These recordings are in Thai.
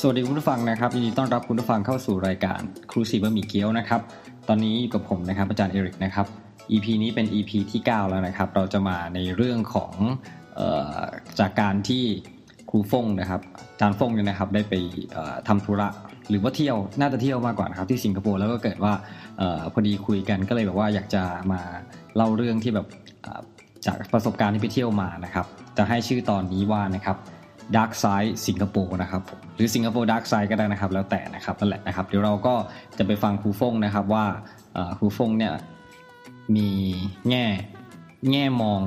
สวัสดีคุณผู้ฟังนะครับยินดีต้อนรับคุณผู้ฟังเข้าสู่รายการครูสีบะหมี่เกี๊ยวนะครับตอนนี้อยู่กับผมนะครับอาจารย์เอริกนะครับ EP นี้เป็น EP ที่ 9 แล้วนะครับ เราจะมาในเรื่องของออจากการที่ครูฟงนะครับอาจารย์ฟงเนี่ยนะครับได้ไปเอ่อทำธุระหรือว่าเที่ยวน่าจะเที่ยวมากกว่านะครับที่สิงคโปร์แล้วก็เกิดว่าออพอดีคุยกันก็เลยแบบว่าอยากจะมาเล่าเรื่องที่แบบจากประสบการณ์ที่ไปเที่ยวมานะครับ จะให้ชื่อตอนนี้ว่านะครับ Dark Side สิงคโปร์นะครับหรือสิงคโปร์ Dark Side ก็ได้นะครับ แล้วแต่นะครับนั่นแหละนะครับ เดี๋ยวเราก็จะไปฟังครูฟงนะครับว่าครูฟงเนี่ยมีแง่แง่มอง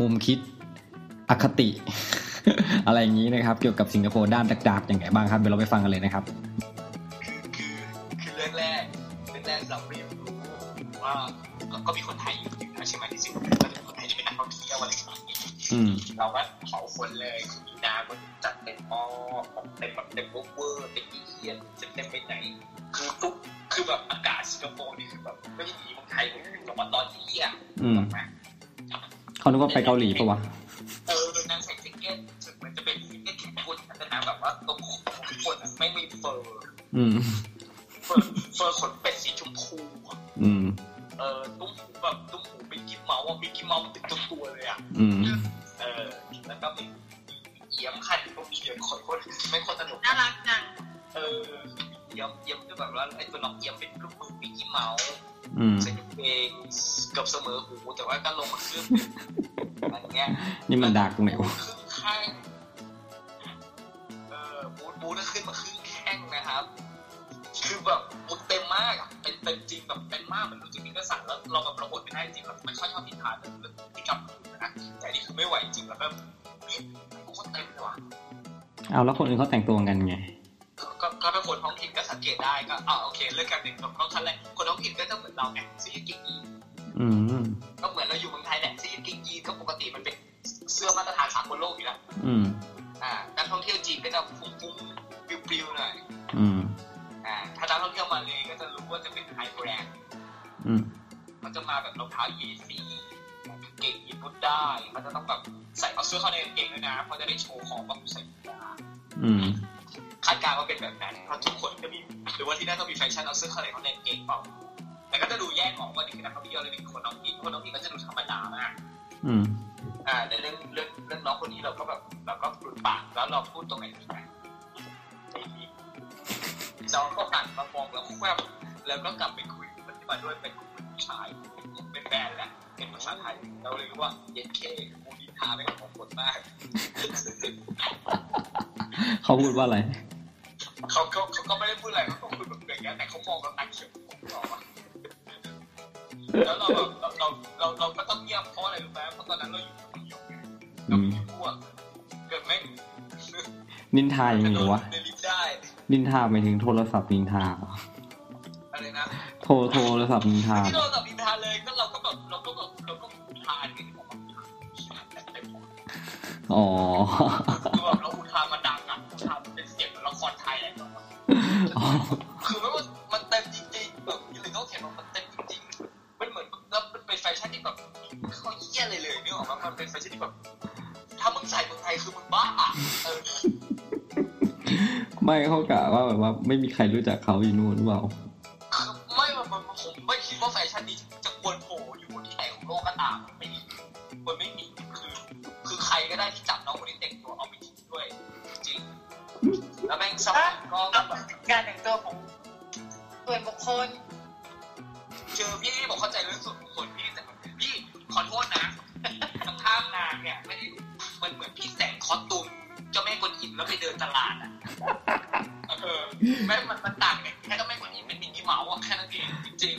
มุมคิดอคติ อะไรอย่างนี้นะครับ เกี่ยวกับสิงคโปร์ด้านดักๆอย่างไรบ้างครับ เดี๋ยวเราไปฟังกันเลยนะครับ คือคือเรื่องแรกเรื่องแรกเราเรียนรู้ว่าก็มีคนไทยอยู่นะใช่ไหมที่สิงคโปร์ก็มีคนไทยที่เป็นนักท่องเที่ยวอะไรอย่าง เงี้ยอืมเราก็เผาคนเลยคือมีนาก็จัดเต็มหม้อเต็มแบบเต็มเวอร์เวอร์เต็มอีเทียนจะเต็มไปไหน คือทุกคือแบบอากาศสิงคโปร์นี่คือแบบไม่ได้มีเมืองไทยมันลงมาตอนที่อะอืมถูกไหมเขานึกว่าไปเกาหลีปะวะเออนางใส่แจ็คเก็ตถึงมันจะเป็นแจ็คเก็ตแขนกุดแต่นางแบบว่าตรงทุกคนอะไม่มีเฟอร์อืมเฟอร์เฟอร์ขนเป็ดสีชมพูอะอืมเออตุ้มหูแบบตุ้มหูเป็นกิ๊บเมาส์อะมีกิ๊บเมาส์ติดตัวตัวเลยอะอืม เออ แล้วก็มีเยี่ยมคันก็มีเดี๋ยวคนคนไม่คนสนุกน่ารักจังเออเยี่ยมเยี่ยมก็แบบว่าไอ้ตัวน้องเยี่ยมเป็นลูกมือมีกิ๊บเมาส์อืมใส่กางเกงเกือบเสมอหูแต่ว่าก็ลงมาครึ่งอะไรเงี้ยนี่มันดักตรงไหนวะครึ่งข้างเออบูทบูทก็ขึ้นมาครึ่งแข้งนะครับ คือแบบบูทเต็มมากอะเป็นเต็มจริงแบบเป็นมากเหมือนรู้จริงๆก็สั่นแล้วเราแบบเราอดไม่ได้จริงเราไม่ค่อยชอบพิธาเรื่องที่กลับนะแต่อันนี่คือไม่ไหวจริงแล้วแบบเฮ้ยกูก็เต็มเลยว่ะเอาแล้วคนอื่นเขาแต่งตัวกันไงก็ก็เป็นคนท้องถิ่นก็สังเกตได้ก็อ่าโอเคเรื่องการแต่งตัวเขาขั้นแรกคนท้องถิ่นก็จะเหมือนเราไงเสื้อกิ๊กยีนอืมก็เหมือนเราอยู่เมืองไทยแหละเสื้อกิ๊กยีนก็ปกติมันเป็นเสื้อมาตรฐานสากลโลกอยู่แล้วอืมอ่านักท่องเที่ยวจีนก็จะฟุ้งๆปลิวๆหน่อยอืมอ่า ถ้านักท่องเที่ยวมาเลยก็จะรู้ว่าจะเป็นไฮแบรนด์อืมมันจะมาแบบรองเท้าเยซีกางเกงยีนพุดได้ มันจะต้องแบบใส่เอาเสื้อเข้าในกางเกงด้วยนะ เพราะจะได้โชว์ของแบบใส่ได้อืมคาดการณ์ว่าเป็นแบบนั้น เพราะทุกคนก็มีหรือว่าที่นั่นก็มีแฟชั่นเอาเสื้อเข้าในเขาในกางเกงเปล่าแต่ก็จะดูแยกออกว่านี่คือนักท่องเที่ยวเลยนี่คือคนท้องถิ่นคนท้องถิ่นก็จะดูธรรมดามากอืมอ่าในเรื่องเรื่องเรื่องน้องคนนี้เราก็แบบเราก็ปลุดปากแล้วเราพูดตรงไหนดีไหมไม่มี น้องก็หันมามองแล้วแวบแล้วก็กลับไปคุยกับคนที่มาด้วยเป็นผู้ชายเป็นแฟนแหละเป็นภาษาไทยเราเลยรู้ว่าเย็นเคกูนิทาเป็นของคนมากเขาพูดว่าอะไรเขาเขาเขาก็ไม่ได้พูดอะไรเขาก็คุยแบบอย่างเงี้ยแต่เขามองเราตาเขียวผมหรอกอะแล้วเราแบบเราเราเราเราก็ต้องเงียบเพราะอะไรรู้ไหมเพราะตอนนั้นเราอยู่คนเดียวไงเราไม่มีพวกเกิดไม่นินทายังไงวะในลิฟต์ได้ นินทาไปถึงโทรศัพท์นินทาเหรออะไรนะโทรโทรศัพท์นินทาที่เราตัดสินทาเลยก็เราก็แบบเราก็แบบเราก็ทานกันที่บอกว่าเต็มหมดอ๋อคือแบบเราอุทานมาดังอะอุทานเป็นเสียงเหมือนละครไทยอะไรแบบนั้นอ๋อคือไม่ว่ามันเต็มจริงๆแบบยี่หรือเขาเขียนว่ามันเต็มจริงๆมันเหมือนแล้วมันเป็นแฟชั่นที่แบบเขาเยี่ยเลยเลยนึกออกไหมมันเป็นแฟชั่นที่แบบถ้ามึงใส่เมืองไทยคือมึงบ้าอะเออ ไม่เขากะว่าแบบว่าไม่มีใครรู้จักเขาอยู่นู่นหรือเปล่าไม่ผมไม่คิดว่าแฟชั่นนี้จะควรโผล่อยู่ที่ไหนของโลกก็ตามมันไม่มีมันไม่มีคือคือใครก็ได้ที่จับน้องคนนี้แต่งตัวเอาไปทิ้งด้วย จริง แล้วแม่งซับก็แบบการแต่งตัวของส่วนบุคคลเจอพี่บอกเข้าใจเรื่องส่วนบุคคลพี่แต่แบบพี่ขอโทษนะทางข้างนางเนี่ยไม่ได้มันเหมือนพี่แต่งคอสตูมเจ้าแม่กวนอิมแล้วไปเดินตลาดอะ แม่งมันมันต่างกันแค่เจ้าแม่กวนอิมเป็นมินิเมาส์อะแค่นั้นเองจริง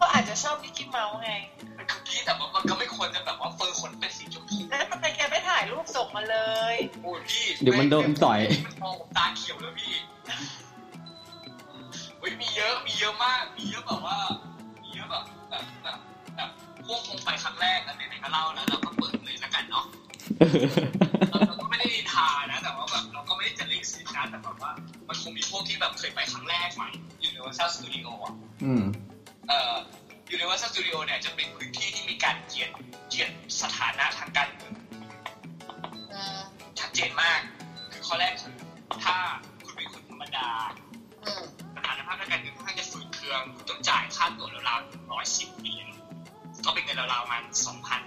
ก็อาจจะชอบมิกกี้เมาส์ไงๆมันคือพี่แต่ว่ามันก็ไม่ควรจะแบบว่า fur ขนเป็นสีชมพูแล้วทำไมแกไม่ถ่ายรูปส่งมาเลยโอ้ยพี่เดี๋ยวมันโดนต่อยมันมองผมตาเขียวแล้วพี่เฮ้ยมีเยอะมีเยอะมาก มีเยอะแบบว่า มีเยอะแบบแบบแบบแบบพวกคงไปครั้งแรกแล้วไหนๆก็เล่าแล้วเราก็เปิดเลยแล้วกันเนาะเราเราก็ไม่ได้ทาน คงมีพวกที่แบบเคยไปครั้งแรกใหม่ Universal Studio อะอืมเอ่อ Universal Studio เนี่ยจะเป็นพื้นที่ที่มีการเกียรติเกียรติสถานะทางการเมืองอืมชัดเจนมาก คือข้อแรกคือถ้าคุณเป็นคนธรรมดาอืมสถานภาพทางการเงินค่อนข้างจะฝืดเคืองคุณต้องจ่ายค่าตั๋วราวๆร้อยสิบเหรียญก็เป็นเงินราวๆประมาณสองพัน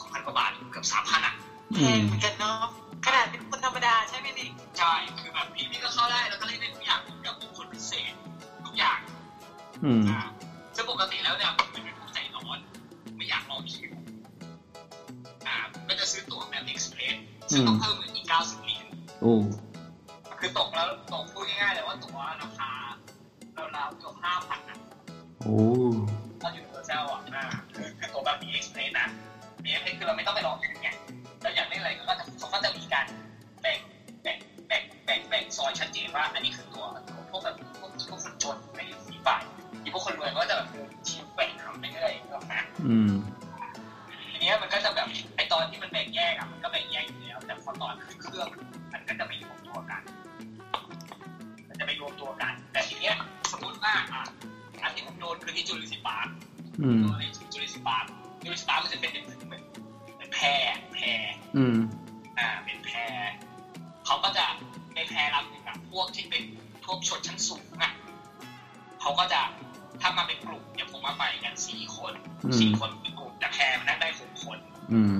สองพันกว่าบาทเกือบสามพันอะแพงเหมือนกันเนาะ ขนาดเป็นคนธรรมดาใช่ไหมนี่ใช่คือแบบพี่พี่ก็เข้าได้แล้วก็เล่นได้ทุกอย่างกับเป็นคนพิเศษทุกอย่างอืมอ่าซึ่งปกติแล้วเนี่ยผมเป็นผู้ใจร้อนไม่อยากรอคิวอ่าก็จะซื้อตั๋วแบบเอ็กซ์เพรสซึ่งต้องเพิ่มเหมือนอีกเก้าสิบเหรียญโอ้คือตกแล้วตกพูดง่ายๆเลยว่าตั๋วราคาราวๆเกือบห้าพันนะโอ้ถ้าอยู่เออเซลอะอ่าคือคือตั๋วแบบมีเอ็กซ์เพรสนะมีเอ็กซ์เพรสคือเราไม่ต้องไปรอคิว ไงแล้วอยากเล่นอะไรก็จะเขาก็จะมีการแบ่งแบ่งแบ่งแบ่งแบ่งซอยชัดเจนว่า อันนี้คือตัวตัวพวกแบบพวกพวกคนจนในฝีฝ่ายที่พวกคนรวยก็จะแบบทีมแบ่งทำไปเรื่อยๆก็นะอืมทีเนี้ยมันก็จะแบบไอตอนที่มันแบ่งแยกอะมันก็แบ่งแยกอยู่แล้วแต่พอตอนขึ้นเครื่องมันก็จะไปรวมตัวกัน มันจะไปรวมตัวกัน แต่ทีเนี้ยสมมติว่าอะอันที่ผมโดนคือที่ Jurassic Park อืมโดนใน Jurassic Park Jurassic Park มันจะเป็นเหมือน พรแพรอืม อ่า เป็นแพรเขาก็จะในแพรลำหนึ่งอะพวกที่เป็นพวกชนชั้นสูงอะเขาก็จะถ้ามาเป็นกลุ่มอย่างผมมาไปกันสี่คนอืมสี่คนเป็นกลุ่มแต่แพมันนั่งได้หกคน อืม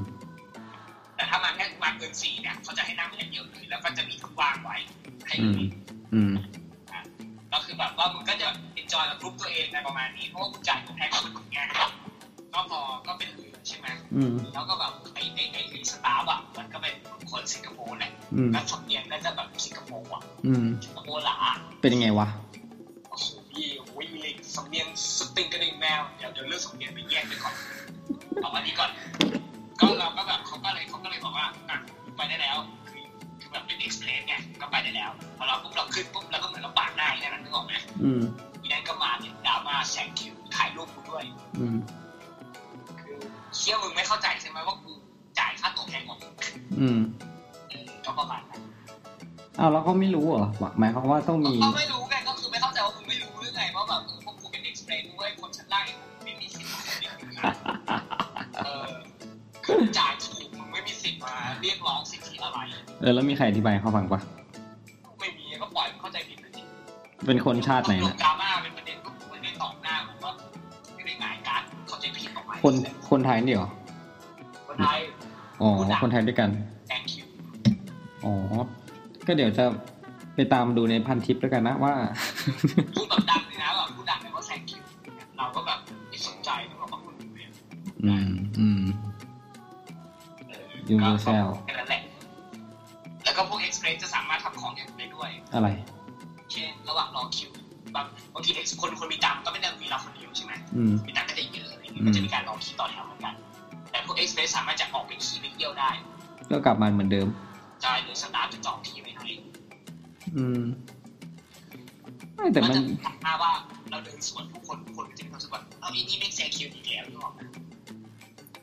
แต่ถ้ามาแค่มาเกินสี่เนี่ยเขาจะให้นั่งแค่เดียวเลยแล้วก็จะมีที่ว่างไว้ให้อืเลมยอืมก็คือแบบว่ามึงก็จะเอนจอยกับกลุ่มตัวเองในประมาณนี้เพราะว่ามึงจ่ายตัวแพงกับมึงไงก็พอก็เป็นเรือ ใช่ไหมอืมแล้วก็แบบไอ้ไอ้ไอ้ไอ้สตาฟอะมันก็เป็นคนสิงคโปร์แหละอืมแล้วสำเนียงก็จะแบบสิงคโปร์อะอืมสิงคโปร์หลาเป็นยังไงวะโอ้โหพี่วิเลยสำเนียงสติงกระดิ่งแมวเดี๋ยวเดี๋ยวเลือกสำเนียงไปแยกไปก่อนเอาอันนี้ก่อน ก็เราก็แบบเขาก็เลยเขาก็เลยบอกว่าอะไปได้แล้วคือคือแบบเป็นเอ็กซ์เพรสไงก็ไปได้แล้วพอเราปุ๊บเราขึ้นปุ๊บเราก็เหมือนเราปาดหน้าอย่างนั้นนึกออกไหมอืมอีนั้นก็มาเนี่ยดราม่าแซงคิวถ่ายรูปกูด้วยอืมคือ เชี่ยมึงไม่เข้าใจใช่ไหมว่ากูจ่ายค่าตั๋วแพงกว่ามึงอืมเออก็ประมาณนั้นอ้าวแล้วเขาไม่รู้เหรอหมายความว่าต้องมีเขาไม่รู้ไงก็คือไม่เข้าใจว่ามึงไม่รู้หรือไงว่าแบบเออพวกกูเป็นเอ็กซ์เพรสด้วยคนชั้นล่างไม่มีสิทธิ์มาเรียกมึงนะเออคือจ่ายถูกมึงไม่มีสิทธิ์มาเรียกร้องสิทธิอะไรเออแล้วมีใครอธิบายให้เขาฟังปะไม่มีก็ปล่อยมันเข้าใจผิดไปสิเป็นคนชาติไหนลนะงดราม่า คนคนไทยนี่เหรอคนไทยอ๋อคนไทยด้วยกัน thank you อ๋อ ก็เดี๋ยวจะไปตามดูในพันทิปแล้วกันนะว่าพูดแบบดังเลยนะแบบพูดดังเลยว่า thank you เราก็แบบไม่สนใจเราก็พูดอยู่เนี่ยอืมอืมเออ Universal ก็แค่นั้นแหละแล้วก็พวก express จะสามารถทำของอย่างอื่นได้ด้วย อะไรเช่นระหว่างรอคิวบางบางที Ex- คนคนมีตังค์ก็ไม่ได้มีเราคนเดียวใช่ไหมอืมมีตัง มก็จะมีการรอคิวต่อแถวเหมือนกัน แต่พวก express สามารถจะออกไปขี่ไปเที่ยวได้ ก็กลับมาเหมือนเดิมใช่หรือสตาฟจะจองที่ไว้ให้อืมไม่แต่มันก็จะทำหน้าว่าเราเดินสวนผู้คนผู้คนก็จะมีความรู้สึกว่าเอาอีนี่ไม่แซงคิวอีกแล้วนึกออกไหม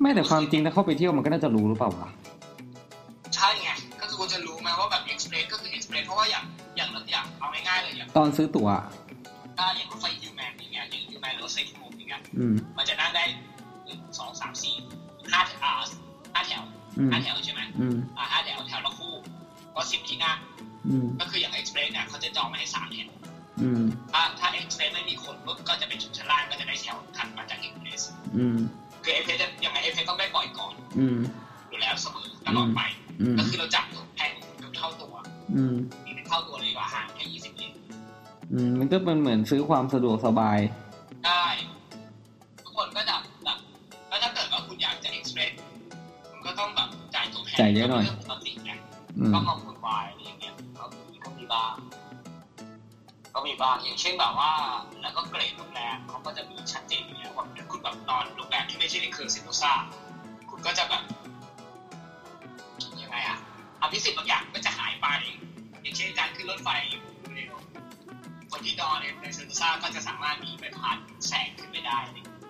ไม่แต่ความจริงถ้าเข้าไปเที่ยวมันก็น่าจะรู้หรือเปล่าวะใช่ไงก็คือคุณจะรู้ไหมว่าแบบ express ก็คือ express เพราะว่าอย่างอย่างอย่างเอาง่ายๆเลยอย่างตอนซื้อตั๋วถ้าอย่างรถไฟยูแมนอย่างเงี้ยอย่างยูแมนหรือรถไฟฟูอย่าง เงี้ยอืมมันจะนั่งได้หนึ่งสองสามสี่ห้าอ่าห้าแถวอืมห้าแถวใช่ไหมอืมอ่าห้าแถวแถวละคู่ ก็สิบที่นั่งอืมก็คืออย่าง express เนี่ยเขาจะจองมาให้สามแถวอืมถ้าถ้า express ไม่มีคนปุ๊บก็จะเป็นชุดชั้นล่างก็จะได้แถวถัดมาจาก express อืมคือ express จะยังไง express ต้องได้ปล่อยก่อนอืมอยู่แล้วเสมอตลอดไปอืมก็คือเราจับตัวแพงเกือบเท่าตัวอืมนี่เป็นเท่าตัวเลยกว่าห่างแค่ยี่สิบเยนอืมมันก็เป็นเหมือนซื้อความสะดวกสบาย เยอะหน่อยก็ป็เรื่องปกติไงอืมก็มาวุ่นวายอะไรอย่างเงี้ยก็มีก็มีบ้างก็มีบ้างอย่างเช่นแบบว่า แล้วก็เกรดโรงแรมเขาก็จะมีชัดเจนอยู่แล้วว่าถ้าคุณแบบนอนโรงแรมที่ไม่ใช่ในเครือเซนโตซาคุณก็จะแบบยังไงอะอภิสิทธิ์บางอย่างก็จะหายไปอย่างเช่นการขึ้นรถไฟเร็วคนที่นอนในในเซนโตซาก็จะสามารถมีไปผ่านแสงขึ้นไปได้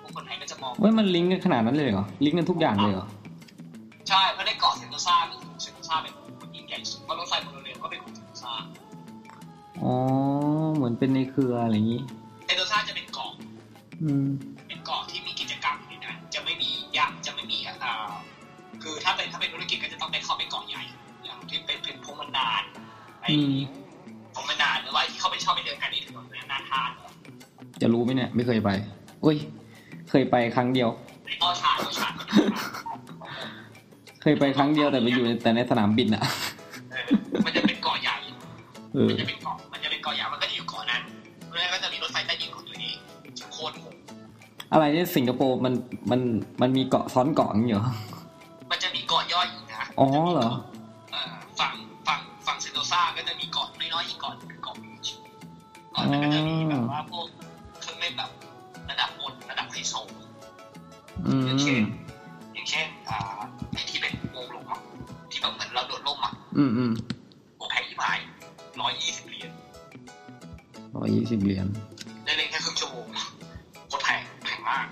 พวกคนไทยก็จะมองเว้ยมันลิงก์กันขนาดนั้นเลยเหรอลิงก์กันทุกอย่างเลยเหรอ อ๋อ เหมือนเป็นในเครืออะไรอย่างนี้เซนโตซาจะเป็นเกาะอืมเป็นเกาะที่มีกิจกรรมอยู่ในนั้นจะไม่มียักษ์จะไม่มีอ่าคือถ้าเป็นถ้าเป็นธุรกิจก็จะต้องไปเข้าไปเกาะใหญ่ อย่างที่เป็นเป็นพงมันดานไอ้อืมที่เขาไปชอบไปเดินกันนี่ถนนนาทานเหรอจะรู้ไหมเนี่ย ไม่เคยไปอุ้ย เคยไปครั้งเดียวในอ้อชาอ้อชาเคยไปครั้งเดียวแต่ไปอยู่ในแต่ในสนามบินอะเออมันจะเป็นเกาะใหญ่เออมันจะเป็นเกาะ อะไรเนี่ยสิงคโปร์มันมันมันมีเกาะซ้อนเกาะอย่างเงี้ยเหรอมันจะมีเกาะย่อยอีกนะอ๋อเหรอเอ่อฝั่งฝั่งฝั่งเซนโตซาก็จะมีเกาะน้อยๆอีกเกาะหนึ่งเป็นเกาะบีชเกาะนั้นก็จะมีแบบว่าพวกเครื่องเล่นแบบระดับบนระดับไฮโซอือย่างเช่มนอย่างเช่นอ่าไอ้ที่เป็นวงลมอะที่แบบเหมือนเราโดดร่มอะอืมอืมโอ้แพงยี่หายร้อยยี่สิบเหรียญร้อยยี่สิบเหรียญ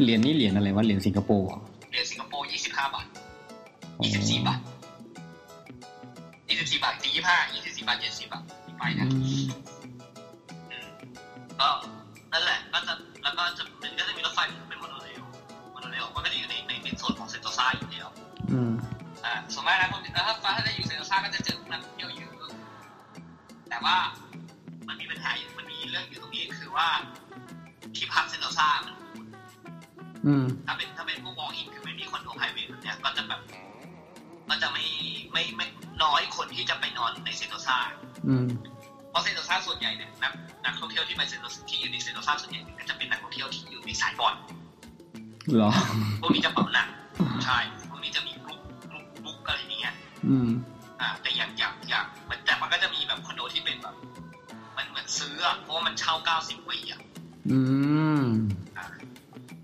เหรียญนี่เหรียญอะไรวะเหรียญสิงคโปร์เหรอเหรียญสิงคโปร์ยี่สิบห้าบาทอ๋อยี่สิบสี่บาทยี่สิบสี่บาทตียี่ห้ายี่สิบสี่บาทเจ็ดสิบบาทไปอืนะมอืมก็นั่นแหละก็จะแล้วก็จะมันก็จะมีรถไฟเป็น monorail monorail มันก็จะอยู่ในในในส่วนของเซนโตซาอยู่แล้วอืมอ่าส่วนมากนะพวกนี้ถ้าฟ้าถ้าได้อยู่เซนโตซาก็จะเจอนักท่องเที่ยวเยอะแต่ว่ามันมีปัญหาอยู่มันมีเรื่องอยู่ตรงนี้คือว่าที่พักเซนโตซามันอืม ถ้าเป็นถ้าเป็นพวก walk-in คือไม่มีคอนโด private แบบเนี้ยก็จะแบบก็จะไม่ไม่ไม่น้อยคนที่จะไปนอนในเซนโตซาอืมเพราะเซนโตซาส่วนใหญ่เนี่ยนักนักท่องเที่ยวที่ไปเซนโตซาที่อยู่ในเซนโตซาส่วนใหญ่เนี่ยก็จะเป็นนักท่องเที่ยวที่อยู่ในสายบอลเหรอพวกนี้จะเป๋าหนักใช่พวกนี้จะมีกรุ๊ปกรุ๊ปกรุ๊ปอะไรอย่างเงี้ยอืมอ่าแต่อย่างอย่างอย่างมันแต่มันก็จะมีแบบคอนโดที่เป็นแบบ มันเหมือนซื้ออะเพราะว่ามันเช่า90ปีอะอืมอ่า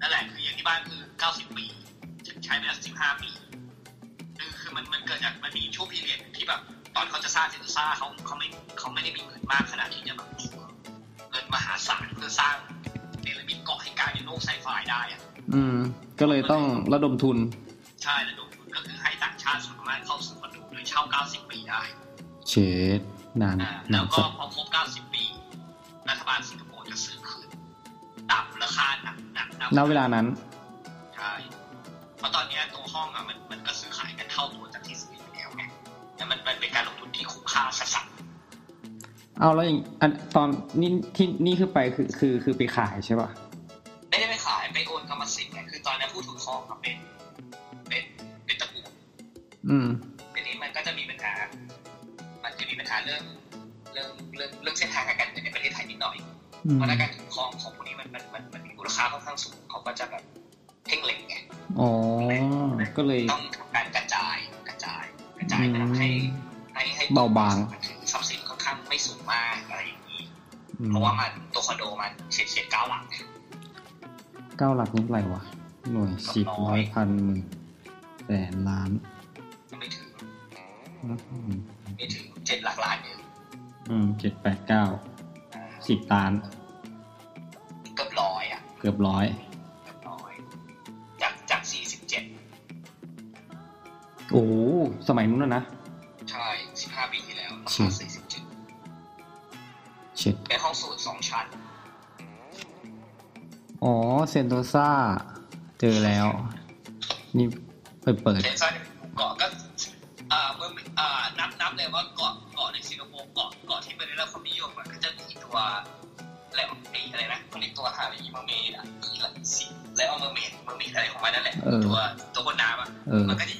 นั่นแหละคืออย่างที่บ้านคือ 90 ปีใช้ไปแล้ว15 ปีคือคือมันมันเกิดจากมันมีช่วงพีเรียดที่แบบตอนเขาจะสร้างเซนโตซ่าเขาเขาไม่เขาไม่ได้มีเงินมากขนาดที่จะแบบเงินมหาศาลเพื่อสร้างเนรมิตเกาะให้กลายเป็นโลกไซไฟได้อะอืม ก็เลยต้องระดมทุน ใช่แล้วดูก็คือให้ต่างชาติสามารถเข้าสู่คอนโดโดยเช่า 90 ปีได้ เชดนานอ่านาแล้นวสัก็กพอครบ 90 ปี รัฐบาลสิงคโปร์จะซื้อคืน ตามมูลค่าหนักหนักณเวลานั้นใช่เพราะตอนเนี้ยตัวห้องอะมันมันก็ซื้อขายกันเท่าตัวจากที่ซื้ออยู่แล้วไงแต่มันมันเป็นการลงทุนที่คุ้มค่าสัสเอาแล้วอย่างอันตอนนี่ที่นี่คือไปคือคือคือไปขายใช่ป่ะๆไม่ได้ไปขายไปโอนกรรมสิทธิ์ไงคือตอนนี้ผู้ถือครองอะเป็นเป็นเป็นตระกูลอืมทีนี้มันก็จะมีปัญหา มันจะมีปัญหาเรื่องเรื่องเรื่องเรื่องเส้นทางการเงินในประเทศไทยนิดหน่อยอืมเพราะถ้าการถือครองของพวกนี้มันมัน มันมันมีมูลค่าค่อนข้างสูงเขาก็จะแบบเพ่งเล็งไงอ๋อก็เลยต้องทำการกระจายกระจาย กระจายไปทำให้ให้ให้เบาบางถือทรัพย์สินค่อนข้างไม่สูงมากอะไรอย่างนี้อืมเพราะว่ามันตัวคอนโดมันเฉียดเฉียดเก้าหลักเนี่ยเก้าหลักนี่เท่าไหร่วะหน่วยสิบร้ร้ออยยพันหมื่นแสนล้านไม่ถึงอืมไม่ถึงเจ็ดหลักล้านเนี่ยอืมเจ็ดแปดเก้าอ่าสิบล้าน เกือบร้อยเกือบร้อยจากจากสี่สิบเจ็ดโอ้โหสมัยนู้นนะนะ ใช่สิบห้าปีที่แล้วราชิคาสี่สิบเจ็ดเช็ดเป็นห้องสูตรสองชั้น อ๋อ เซนโตซาเจอแล้ว นี่ไปเปิดเซนซ่าเนี่ยเกา ตัวตัวบนน้ำอะเออมันก็จะ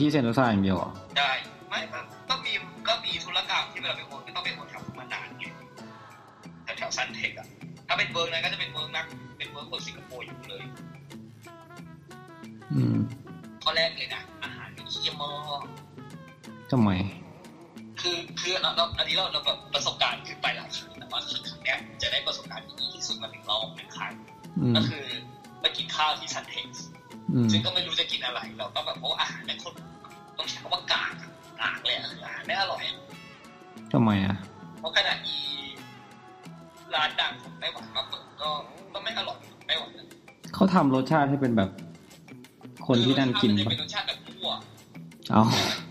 อยู่ที่เซนโต เป็นแบบคนที่นั่นกินคือปะมันจะเป็นรสชาติแบบมั่วเอา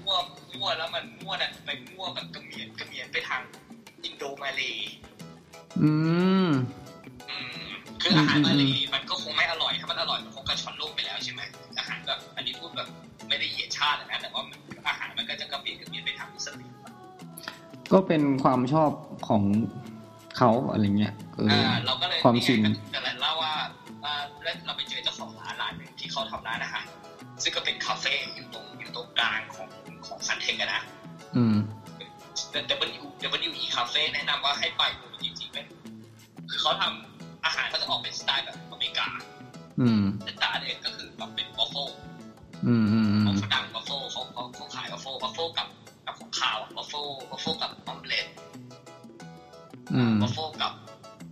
มั่วมั่วแล้วมันมั่วน่ะไปมั่วแบบกระเมียนกระเมียนไปทางอินโดมาเลย์อืมอืมคืออาหารมาเลย์มันก็คงไม่อร่อยถ้ามันอร่อยมันคงกระชอนโลกไปแล้วใช่ไหมอาหารแบบอันนี้พูดแบบไม่ได้เหยียดชาตินะแต่ว่ามันอาหารมันก็จะกระเมียนกระเมียนไปทางมุสลิมก็เป็นความชอบของเขาอะไรเงี้ยเอออ่าเราก็เลยความชิน แนะนำว่าให้ไปดูจริงๆเลยคือเขาทำอาหารเขาจะออกเป็นสไตล์แบบอเมริกาอืมแต่จานเองก็คือแบบเป็นวอฟเฟิลอืมอืมอืของมเขาดังวอฟเฟิลเขาเขาเขาขายวอฟเฟิลวอฟเฟิลกับกับของข้าววอฟเฟิลวอฟเฟิลกับ omelet อืมวอฟเฟิลกับ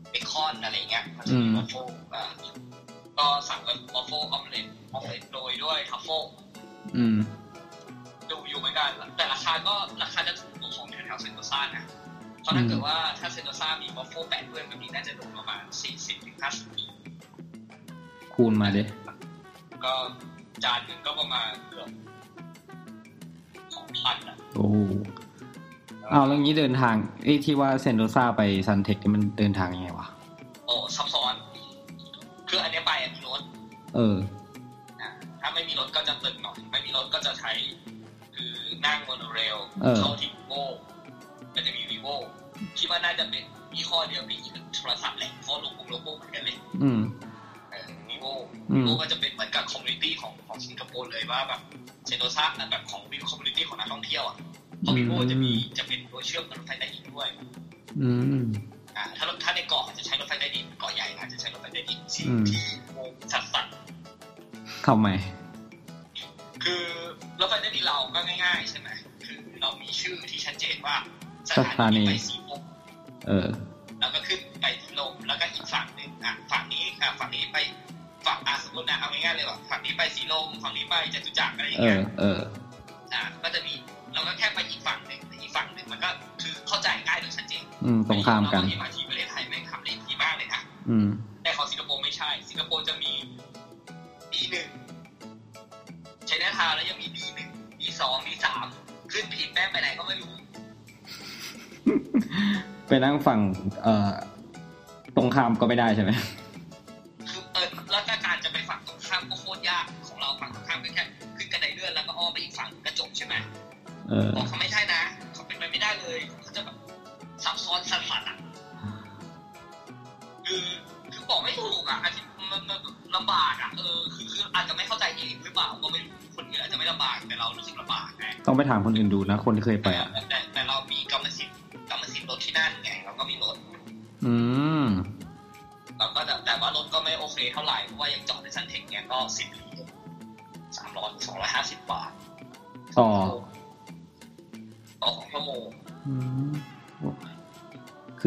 เบคอนอะไรเงี้ยมันจะมีอืมวอฟเฟิลอ่าก็สั่งเป็นวอฟเฟิล omelet omelet โรยด้วยทัฟเฟิล ราะถ้าเกิดว่าถ้าเซนโตซ่ามีวอฟเฟิลแปดเพื่อนแบบนี้น่าจะโดนประมาณสี่สิบถึงห้าสิบคูณมาดิก็จานหนึ่งก็ประมาณเกือบสองพันอะโอ้โหเอาแล้วงี้เดินทางไอ้ที่ว่าเซนโดซาไปซันเทคนี่มันเดินทางยังไงวะโอ้ซับซ้อนคืออันเนี้ยไปอะมีรถ เอออะถ้าไม่มีรถก็จะตึงหน่อยไม่มีรถก็จะใช้ คือนั่งโมโนเรลเออเข้าที่ อเดียวกับอีกโทรศัพท์แหละเพราะโลโก้โลโก้เหมือนกันเลยอืมวีโวอืวีมโวก็จะเป็นเหมือนกับคอมมูนิตี้ของของสิงคโปร์เลยว่าแบบเซนโตซาแบบของวิวคอมมูนิตี้ของนักท่องเที่ยวอะเพราะวีโวจะมีจะเป็นตัวเชื่อมกับรถไฟใต้ดินด้วย อืมอ่าถ้ารถถ้าในเกาะจะใช้รถไฟใต้ดินเกาะใหญ่อาจจะใช้รถไฟใต้ดินที่อืมที่วงสัตว์สัตว์ทำไมคือรถไฟใต้ดินเราก็ง่ายๆใช่ไหมคือเรามีชื่อที่ชัดเจนว่าสสถาถานีนีไปสีลมเออ แล้วก็ขึ้นไปสีลมแล้วก็อีกฝั่งหนึ่งอะฝั่งนี้อะฝั่งนี้ไปฝั่งอะสมมตินะเอาง่ายๆเลยว่าฝั่งนี้ไปสีลมฝั่งนี้ไปจตุจักรอะไรอย่างเอเงี้ยอเอออะก็จะมีเราก็แค่ไปอีกฝั่งหนึ่งแต่อีกฝั่งหนึ่งมันก็คือเข้าใจง่ายโดยชัดเจนอืมตรงข้ามกันที่มาที่ประเทศไทยแม่งทำได้ดีมากเลยนะอืมแต่ของสิงคโปร์ไม่ใช่ สิงคโปร์จะมี D หนึ่งใช้หน้าทาวน์แล้วยังมี D หนึ่ง D สอง D สามขึ้นผิดแม่งไปไหนก็ไม่รู้ ไปนั่งฝั่งเอ่อตรงข้ามก็ไม่ได้ใช่ไหมคือเออแล้วถ้าการจะไปฝั่งตรงข้ามก็โคตรยากของเราฝั่งตรงข้ามก็แค่ขึ้นกระไดเลื่อนแล้วก็อ้อมไปอีกฝั่งกระจกใช่ไหมเออบอกเขาไม่ใช่นะเขาเป็นไปไม่ได้เลยเขาจะแบบซับซ้อนสัสๆอะคือคือบอกไม่ถูกอะอาจจะมันมันลำบากอะเออคือคืออาจจะไม่เข้าใจเองหรือเปล่าก็ไม่รู้คนอื่นอาจจะไม่ลำบากแต่เรารู้สึกลำบากไงต้องไปถามคนอื่นดูนะ คนที่เคยไปอะ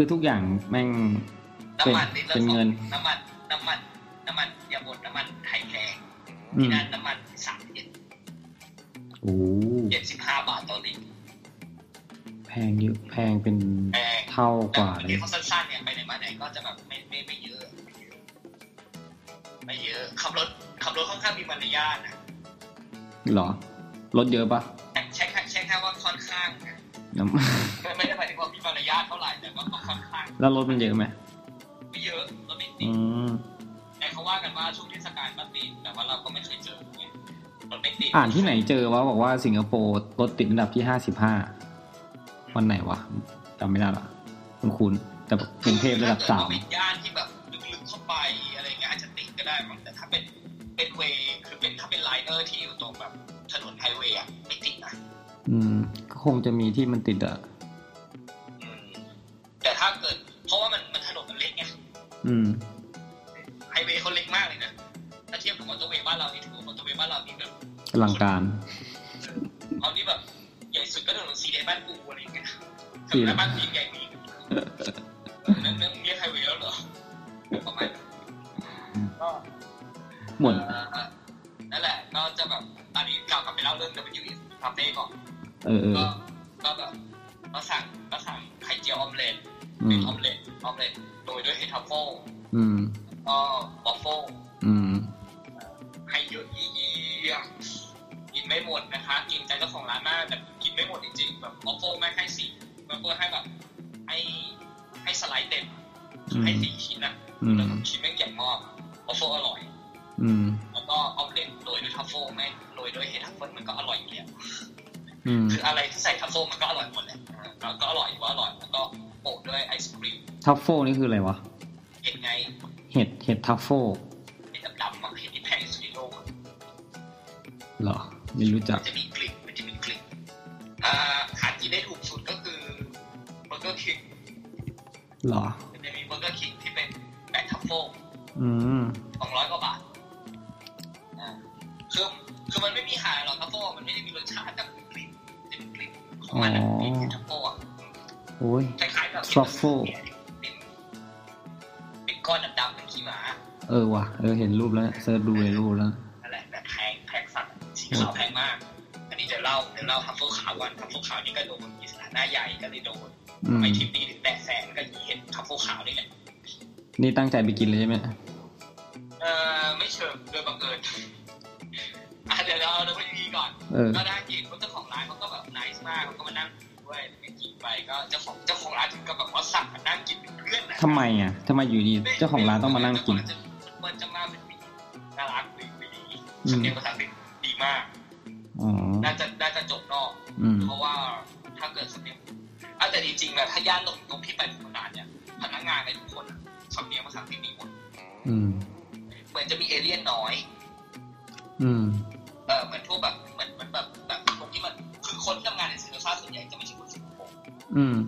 คือทุกอย่างแม่งน้ำมันลิตรละเป็นเงิน น้ำมันน้ำมันน้ำมันอย่าบ่นน้ำมันไทยแพงอืที่มนั่นน้ำมันสามเหรียญโอ้เจ็ดสิบห้าบาทต่อลิตรแพงเยอะแพงเป็นแพงเท่ากแต่ว่าวันเลนี้ยเขาสั้นๆเนี่ยไปไหนมาไหนก็จะแบบไม่ไม่ไม่เยอะไม่เยอะไม่เยอะขับรถขับรถค่อนข้างมีมารยาทนะเหรอรถเยอะปะใช้แค่ใช้แค่ว่าค่อนข้างนะ น้ไม่ไม่ได้หมายถึงว่ามีมารยาทเท่าไหร่แต่ว่าก็ค่อนข้างำแล้วรถมันเยอะไหมไม่เยอะรถไม่ติอืดมแต่เขาว่ากันว่าช่วงเทศกาลก็ติดแต่ว่าเราก็ไม่เคยเจอไงรถไม่ติดอ่านที่ไหนเจอว่าบอกว่าสิงคโปร์รถติดอันดับที่ห้าสิบห้าวันไหนวะจำไม่ได้ละคุณคุณแต่กรุงเทพระดับสามถ้เกิดว่เป็นย่านที่แบบลึกๆเข้าไปอะไรเงี้ยอาจจะติดก็ได้มั้งแต่ถ้าเป็นเป็น way คือเป็นถ้าเป็น liner ที่อยู่ตรงแบบถนนไฮเวย์อะไม่ติดนะอืมก็ คงจะมีที่มันติดอะอืมแต่ถ้าเกิด เพราะว่ามันมันถนนมันเล็กไงอืมไฮเวย์เขาเล็กมากเลยนะถ้าเทียบกับมอเตอร์เวย์บ้านเรานี่ถือว่ามอเตอร์เวย์บ้านเรานี่แบบอลังการเอานี่แบบใหญ่สุดก็ถนนสีแดงบ้านปูอะไรอย่างเงี้ยสี่แล้วบ้านพี่ใหญ่มีนั่นนั่นเรียกไฮเวย์แล้วเหรอประมาณก็หมดเอ่อนั่นแหละก็จะแบบตอนนี้กลับกลับไปเล่าเรื่อง W E คาเฟ่ก่อนเออเออ ก็ก็แบบก็สั่งก็สั่งไข่เจียว omelet อืเป็นม omelet omelet โรยด้วยเฮทัฟเฟิลอืมก็วอฟเฟิลอืมให้เยอะอีอะกินไม่หมดนะคะกินใจเจ้าของร้านมากแต่กินไม่หมดจริงๆแบบวอฟเฟิลไม่ให้สี่วอฟเฟิลให้แบบให้ให้สไลด์เต็มอืมให้สี่ชิ้นนะอืมแล้วแบบชิ้นไม่งใหญ่มากวอฟเฟิลอร่อยอืมแล้วก็ omelet โรยด้วยทัฟเฟิลไม่โรยด้วยเฮทัฟเฟิลมันก็อร่อยอยู่แล้วอืม คืออะไรที่ใส่ทัฟเฟิลมันก็อร่อยหมดเลยอ่าก็อร่อยว่าอร่อยแล้วก็โปะด้วยไอศครีมทัฟเฟิลนี่คืออะไรวะเห็ดไง เห็ดเห็ดทัฟเฟิลเห็ดดำๆอะเห็ดที่แพงที่สุดในโลกอะเหรอไม่รู้จัมักนจะมีกลิ่นมันจะมีกลิ่นอ่าหากินได้ถูกสุดก็คือเบอร์เกอร์คิงเหรอมันจะมีเบอร์เกอร์คิงที่เป็นแปะทัฟเฟิลอืมสองร้อยกว่าบาทอ่าคือคือมันไม่มีหายหรอกทัฟเฟิลมันไม่ได้มีรสชาติแต่ ลิ่นของมันอะกลิ่นของทัฟเฟิลอะโอ้ยคล้ายๆแบบ Truffle เป็นเป็นก้อนดำๆเป็นขี้หมา เออว่ะเออเห็นรูปแล้วเซิร์ชดูในรูปแล้วนั่นแหละแบบแพงแพงสัตว์สีขาวแพงมาก อันนี้เดี๋ยวเล่าเดี๋ยวเล่าทัฟเฟิลขาววันทัฟเฟิลขาวนี่ก็โดนมีสถานะใหญ่ก็เลยโดนอืมไม่ทิปดีถึงแตะแสนก็ยีเห็นทัฟเฟิลขาวนี่แหละนี่ตั้งใจไปกินเลยใช่ไหมเออไม่เชิงโดยบังเอิญอะ เดี๋ยวเราเอาเรื่องดีก่อนเออก็ได้กินเพราะเจ้าของร้านเขาก็แบบน c e มากเขาก็มานั่งด้วยกินไปก็เจ้าของเจ้าของร้านถึงกับแบบว่าสั่งมานั่งกินเป็นเพื่อนนะทำไมอะทำไมอยู่ดีเจ้าของร้านต้องมานั่งกินมันจะมาเป็นปีน่ารักดีดีอืมสำเนียงภาษาอังกฤษดีมากอ๋อน่าจะน่าจะจบนอกอืมเพราะว่าถ้าเกิดสำเนียงอะแต่จริงๆอะถ้าย่านตรงตรงที่ไปทำงานเนี่ยพนักงานในทุกคนอะสำเนียงภาษาอังกฤษดีหมดอืมเหมือนจะมีเอเลี่ยนน้อย อืม ร์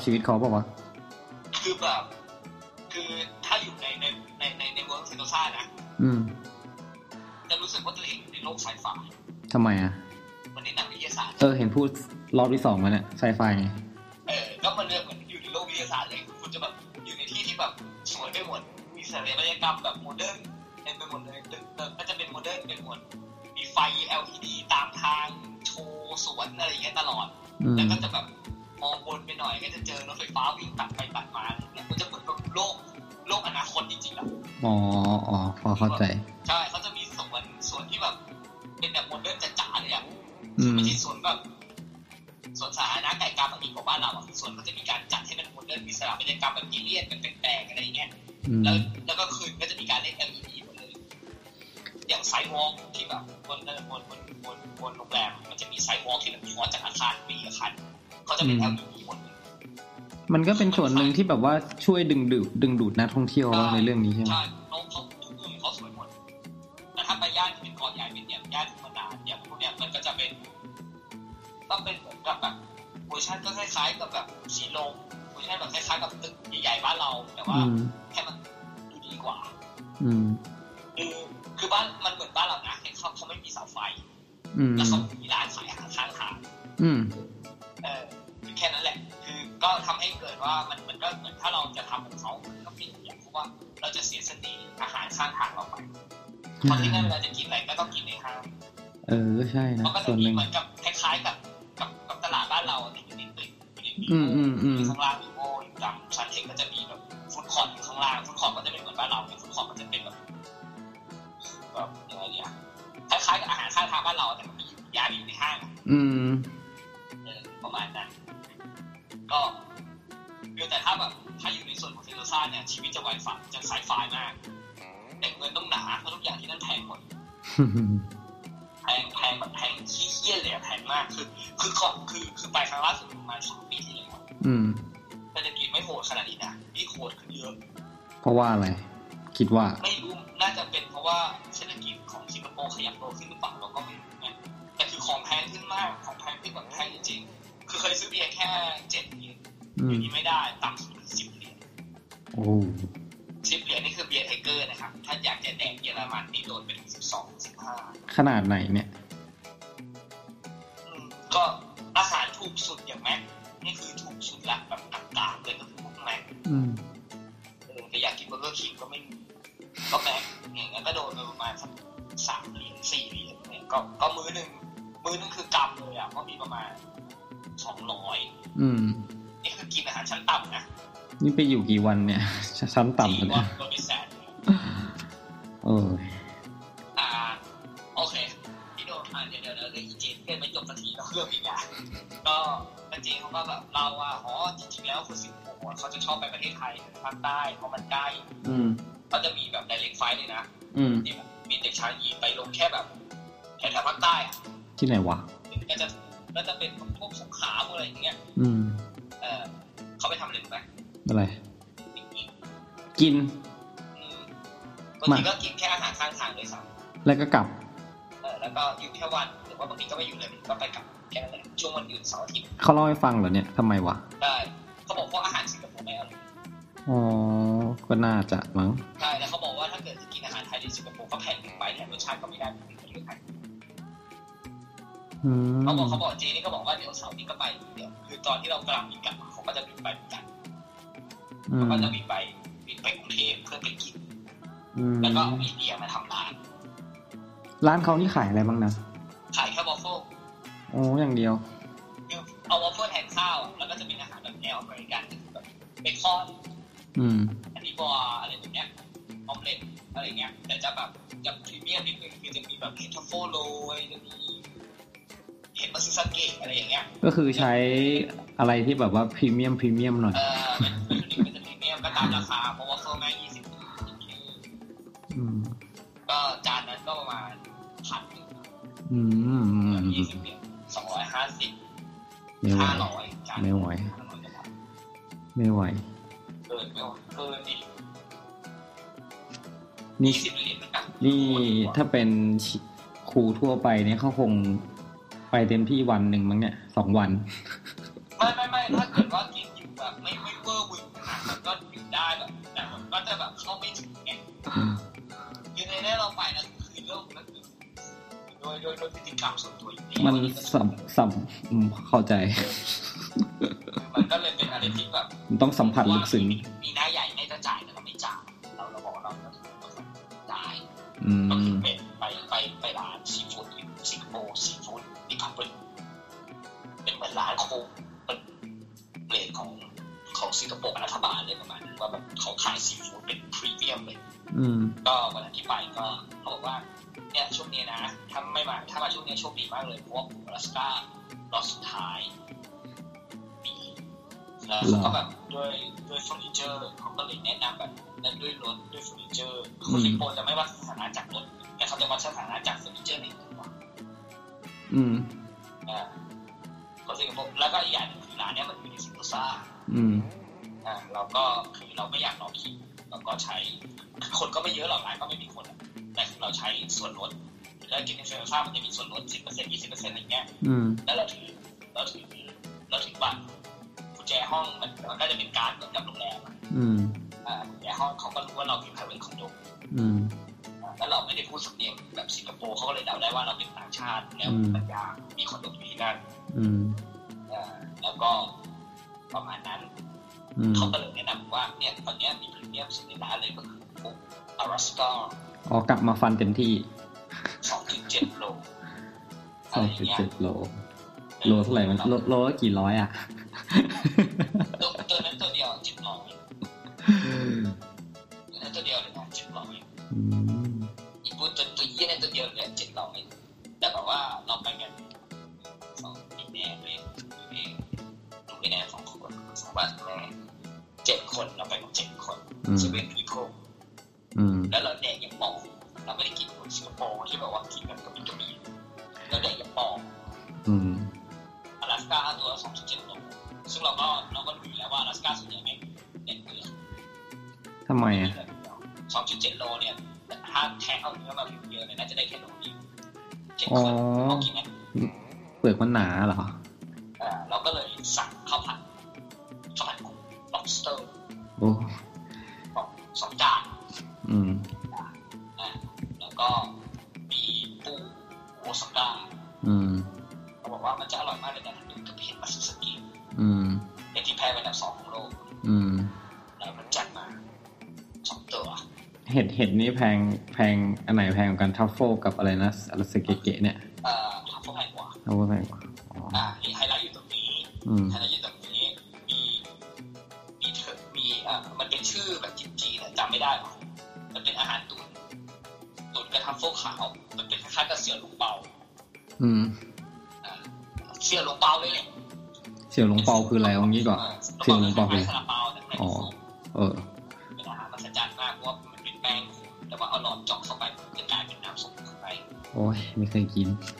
ของคุณภาพชีวิตเขาเปล่าวะคือแบบคือถ้าอยู่ในในในในในเวิลด์เซนโตซ่านะอืม จะรู้สึกว่าตัวเองอยู่ในโลกไซไฟทำไมอะมันในหนังวิทยาศาสตร์เออเห็นพูดรอบที่สองแล้วเนี่ยไซไฟไงเออก็มันเรื่องเหมือนอยู่ในโลกวิทยาศาสตร์เลยคือคุณจะแบบอยู่ในที่ที่แบบสวยไปหมดมีศัลยกรรมแบบ modern เต็มไปหมดเลยตึกตึกก็จะเป็น modern เป็นหมดมีไฟ LED ตามทางโชว์สวนอะไรอย่างเงี้ยตลอดอืมแล้วก็จะแบบ มองบนไปหน่อยก็จะเจอรถไฟฟ้าวิ่งตัดไปตัดมาอะไรเงี้ยมันจะเหมือนแบบโลกโลกอนาคตจริงๆอะอ๋ออ๋อพอเข้าใจ ใช่เขาจะมีสวนสวนที่แบบ เป็นแบบ modern จ๋าๆเลยอะอืมไม่ใช่สวนแบบสวนสาธารณะไก่กาแบบนี้ของบ้านเราอะคือสวนเขาจะมีการจัดให้เป็น modern มีสถาปัตยกรรมแบบเลียนแบบแปลกๆอะไรอย่างเงี้ยอืมแล้วแล้วก็คืนก็จะมีการเล่น LED หมดเลยอย่างไซวอล์กที่แบบบนบนบนบนบนโรงแรมมันจะมีไซวอล์กที่แบบทอดจากอาคารไปอาคาร เขาจะเป็น LED หมดเลยมันก็เป็นส่วนหนึ่งที่แบบว่าช่วยดึงดูดดึงดูดนักท่องเที่ยวว่าในเรื่องนี้ใช่ไหมใช่เขาเขาทุกมุมเขาสวยหมดแต่ถ้าไปย่านที่เป็นเกาะใหญ่เป็นอย่างย่านธรรมดาอย่างพวกเนี้ยมันก็จะเป็นต้องเป็นเหมือนกับแบบเวอร์ชันก็คล้ายๆกับแบบสีลมเวอร์ชันแบบคล้ายๆกับตึกใหญ่ๆบ้านเรา แต่ว่าอืมแค่มันดูดีกว่า อืมคือคือบ้านมันเหมือนบ้านเรานะแค่เขาเขาไม่มีเสาไฟอืมแล้วเขา ว่ามันมันก็เหมือนถ้าเราจะทำเหมือนเขามันก็เป็นอย่างเพราะว่าเราจะเสียสติอาหารข้างทางเราไปคนที่นั่นเวลาจะกินอะไรก็ต้องกินในห้างเออใช่นะมันก็ส่จะวนหมีนึ่งเหมือนกับคล้ายๆกับกับกับตลาดบ้านเราที่อยู่ในตึกอยู่ในอืมอืมอืมอยู่ข้างล่างมีโบอยู่ตามชั้นเองก็จะมีแบบ food court อยู่ข้างล่าง food court ก็จะไม่เหมือนบ้านเราเนี่ย food court มันจะเป็นแบบแบบยังไงดีอะคล้ายๆกับอาหารข้างทางบ้านเราแต่มันมีอยู่ย้ายไปอยู่ในห้างอืม เนี่ยชีวิตจะไวฝันจะสายไฟมากแต่เงินต้องหนาเพราะทุกอย่างที่นั่นแพงหมดแพงแพงแบบแพงขี้เหี้ยเลยอะแพงมากคือ คือก่อนคือคือไปครั้งล่าสุดประมาณสามปีที่แล้วอืมเศรษฐกิจไม่โหดขนาดนี้นะนี่โหดขึ้นเยอะเพราะว่าอะไร คิดว่า ไม่รู้น่าจะเป็นเพราะว่าเศรษฐกิจของสิงคโปร์ขยับตัวขึ้นหรือเปล่าเราก็ไม่รู้ไงแต่คือของแพงขึ้นมากของแพงขึ้นแบบแพงจริงๆคือเคยซื้อเบียร์แค่เจ็ดเหรียญอืมอยู่นี้ไม่ได้ต่ำสุดสิบเหรียญโอ้ สิบเหรียญนี่คือเบียร์ไทเกอร์นะครับ ถ้าอยากจะแดกเยอรมันนี่โดนไปถึงสิบสองสิบห้าขนาดไหนเนี่ย ก็อาหารถูกสุดอย่างแมคนี่คือถูกสุดละแบบต่างๆเลยก็คือพวกแมคอืมเออแต่อยากกินเบอร์เกอร์คิงก็ไม่มีก็แมคอย่างนั้นก็โดนไปประมาณสักสามเหรียญสี่เหรียญเนี่ยก็ก็มื้อหนึ่งมื้อหนึงคือกำเลยอะก็มีประมาณสองร้อยอืมนี่คือกินอาหารชั้นต่ำนะ นี่ไปอยู่กี่วันเนี่ยชั้นต่ำสี่แล้ววัเนี่ยนโดนไปแสนเอออ่าโอเคพี่โดนอ่าเดี๋ยวเดี๋ยวเดี๋ยวเรื่องอีเจนเพื่อนไม่จบสักทีก็เรื่องอีกอย่างก็เจนเขาก็แบบเราอะอ๋อจริงๆแล้วคนสิงคโปร์อะเขาจะชอบไปประเทศไทยภาคใต้เพราะมันใกล้อืมเขาจะมีแบบไดเรกไฟเลยนะอืมที่แบบมีเด็กชายยีนไปลงแค่แบบแถวๆภาคใต้อะที่ไหนวะก็จะก็จะเป็นพวกสงขลาพวกอะไรอย่างเงี้ย อืม เออเขาไปทำอะไรรู้ไหม อะไรปิกนิกกินอืมบางทีก็กินแค่อาหารข้างทางเลยซ้แล้วก็กลับำเออแล้วก็อยู่แค่วันหรือว่าบางทีก็ไม่อยู่เลยก็ไปกลับแค่นั้นแหละช่วงวันหยุดเสาร์อาทิตย์เขาเล่าให้ฟังเหรอเนี่ยทำไมวะได้เขาบอกว่าอาหารสิงคโปร์ไม่อร่อยอ๋อก็น่าจะมั้งใช่แล้วเขาบอกว่าถ้าเกิดจะกินอาหารไทยในสิงคโปร์ก็แพงเกินไปแถมรสชาติก็ไม่ได้เหมือนประเทศไทยอืมเขาบอกเขาบอกเจนี่ก็บอกว่าเดี๋ยวเสาร์นี้ก็ไปเดี๋ยวคือตอนที่เรากำลังบินกลับมาเขาก็จะบินไปเหมือนกัน อืมเขาก็จะบินไปบินไปกรุงเทพเพื่อไปกินอืมแล้วก็เอาไอเดียมาทำร้าน ร้านเขานี่ขายอะไรบ้างนะ ขายแค่วอฟเฟิลโอ้อย่างเดียวคือเอาวอฟเฟิลแทนข้าวอะแล้วก็จะเป็นอาหารแบบแนวอเมริกันคือแบบเบคอนอืมอันนี้บอร์อะไรแบบเนี้ยออมเล็ตอะไรเงี้ย แต่จะแบบจะพรีเมียมนิดนึงคือจะมีแบบเห็ดทัฟเฟิลโรยจะมี เห็ดมาซิซันเกะอะไรอย่างเงี้ย ก็คือใช้อะไรที่แบบว่าพรีเมียมพรีเมียมหน่อย เออเป็นเป็นชุดนี้เป็นจะพรีเมียมก็ตามราคาเพราะว่าเฟิลแม่งยี่สิบอืมก็จานนั้นก็ประมาณพันหนึ่งอืมยี่สิบเนี่ยสองร้อยห้าสิบไม่ไหวห้าร้อยจานไม่ไหวห้าร้อยกว่าบาทไม่ไหวเกินไม่ไหวเกินดินี่ยี่สิบเหรียญนะนี่ถ้าเป็นครูทั่วไปเนี่ยเขาคง ไปเต็มที่วันหนึ่งมั้งเนี่ยสองวัน ไม่ไม่ไม่ถ้าเกิดว่ากินอยู่แบบไม่ไม่เวอร์วึงนะมันก็อยู่ได้แบบแต่มันก็จะแบบเข้าไม่ถึงไงคือในนี้เราไปนะคือเรื่องนั้นคือโดยโดยโดยพฤติกรรมส่วนตัวอยู่ดีมันสัมสัมอืมเข้าใจ มันก็เลยเป็นอะไรที่แบบมันต้องสัมผัสลึกซึ้งมีหน้าใหญ่ไม่จะจ่ายแต่เราไม่จ่ายเราเราบอกเราจ่ายอืก็คือมเป็น สิงคโปร์กับรัฐบาลเลยประมาณนั้นว่าแบบเขาขายซีฟู้ดเป็นพรีเมียมเลยอืมก็วันนั้นที่ไปก็เขาบอกว่าเนี่ยช่วงนี้นะถ้าไม่มาถ้ามาช่วงนี้โชคดีมากเลยเพราะว่าอลาสก้ารอบสุดท้ายปีแล้วเขาก็แบบด้วยด้วยเฟอร์นิเจอร์เขาก็เลยแนะนำแบบนั้นด้วยรถด้วยเฟอร์นิเจอร์คนสิงคโปร์จะไม่วัดสถานะจากรถแต่เขาจะวัดสถานะจากเฟอร์นิเจอร์ในตัวอืมอ่าคนสิงคโปร์แล้วก็อีกอย่างหนึงคือร้านเนี้ยมันอยู่ในเซนโตซ่าอืม อ่าเราก็คือเราไม่อยากรอคิวเราก็ใช้คนก็ไม่เยอะหรอกร้านก็ไม่มีคนอะแต่คือเราใช้ส่วนลดแล้วกินในเซนซ่ามันจะมีส่วนลดสิบเปอร์เซ็นต์ยี่สิบเปอร์เซ็นต์อะไรเงี้ยอืมแล้วเราถือเราถือเราถือบัตรกุญแจห้องมันมันก็จะเป็นการเหมือนกับโรงแรมอะอืมอ่ากุญแจห้องเขาก็รู้ว่าเรามี private condo อืมอ่าแล้วเราไม่ได้พูดสำเนียงแบบสิงคโปร์เขาก็เลยเดาได้ว่าเราเป็นต่างชาติแล้วปัญญามีคอนโดอยู่ที่นั่นอืมเอ่อแล้วก็ประมาณนั้นอืม เขาก็เลยแนะนำว่าเนี่ยตอนเนี้ยมีพรีเมียมสุดในร้านเลยก็คือปุ๊บอารัสกาอ๋อกลับมาฟันเต็มที่สองจุดเจ็ดโลสองจุดเจ็ดโล โลเท่าไหร่มันโลโลละกี่ร้อยอะตัวตัวนั้นตัวเดียวเจ็ดร้อยตัวนั้นตัวเดียวเลยนะเจ็ดร้อยอืมอีกพูดตัวตัวยี่นั่นตัวเดียวเลยเจ็ดร้อยแต่แบบว่าเราไปกัน คนสองบ้านแม่เจ็ดคนเราไปกันเจ็ดคนอืมเซเว่นพีโพอืมแล้วเราแดกยังปองเราไม่ได้กินคนสิงคโปร์ที่แบบว่ากินกันกับวิตามินเราแดกยังปองอืมอลาสก้าตัวสองจุดเจ็ดโลซึ่งเราก็เราก็รู้อยู่แล้วว่าอลาสก้าส่วนใหญ่ไม่เด็ดเปลือกทำไมอะสองจุดเจ็ดโลเนี่ยถ้าแทงเอาเนื้อมาเยอะๆเลยน่าจะได้แค่โลเดียวเจ็ดอ๋อคนเขากินไหมเปลือกมันหนาเหรอเอ่ โอ้สองสองจานอืมอะแล้วก็มีปูโอซาก้าอืมเขาบอกว่ามันจะอร่อยมากเลยแต่มันดูกับเห็ดมาสุสกิอืมเป็นที่แพ้เป็นอันดับสองของโลก อืมแล้วมันจัดมาสองตัวเห็ดเห็ดนี่แพงแพงอันไหนแพงกว่ากันทัฟเฟิลกับอะไรนะอะไรสเกเกะเนี่ยเอ่อทำพวกแพงกว่าทัฟเฟิลแพงกว่าอ๋ออ่ามีไฮไลท์อยู่ตรงนี้อืมไฮไลท์ อืมอ่าเสี่ยวหลงเปาเลยแหละเสี่ยวหลงเปาคืออะไรเอางี้ก่อนเสี่ยวหลงเปาคือคล้ายๆซาลาเปาแต่ไม่อ๋ได้อส้มเออเป็นอาหารมหัศจรรย์มากเพราะว่ามันเป็นแป้งแต่ว่าเอาหลอดเจาะเข้าไปมันจะกลายเป็นน้ำซุปข้างในโอ้ยไม่เคยกินแต่แต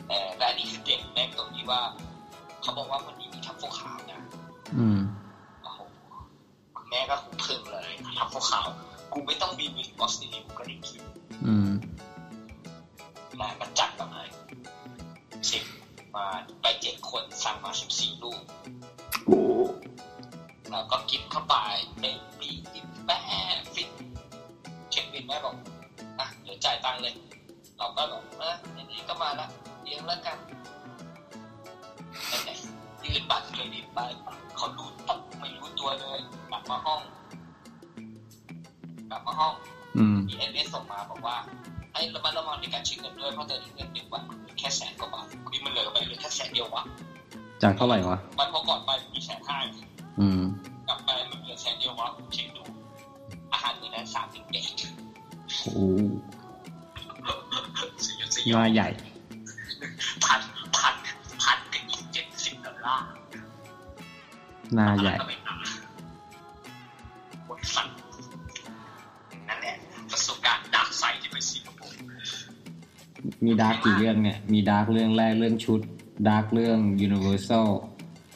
่อันนี้ มี dark กี่เรื่องเนี่ย มี dark เรื่องแรกเรื่องชุด dark เรื่อง Universal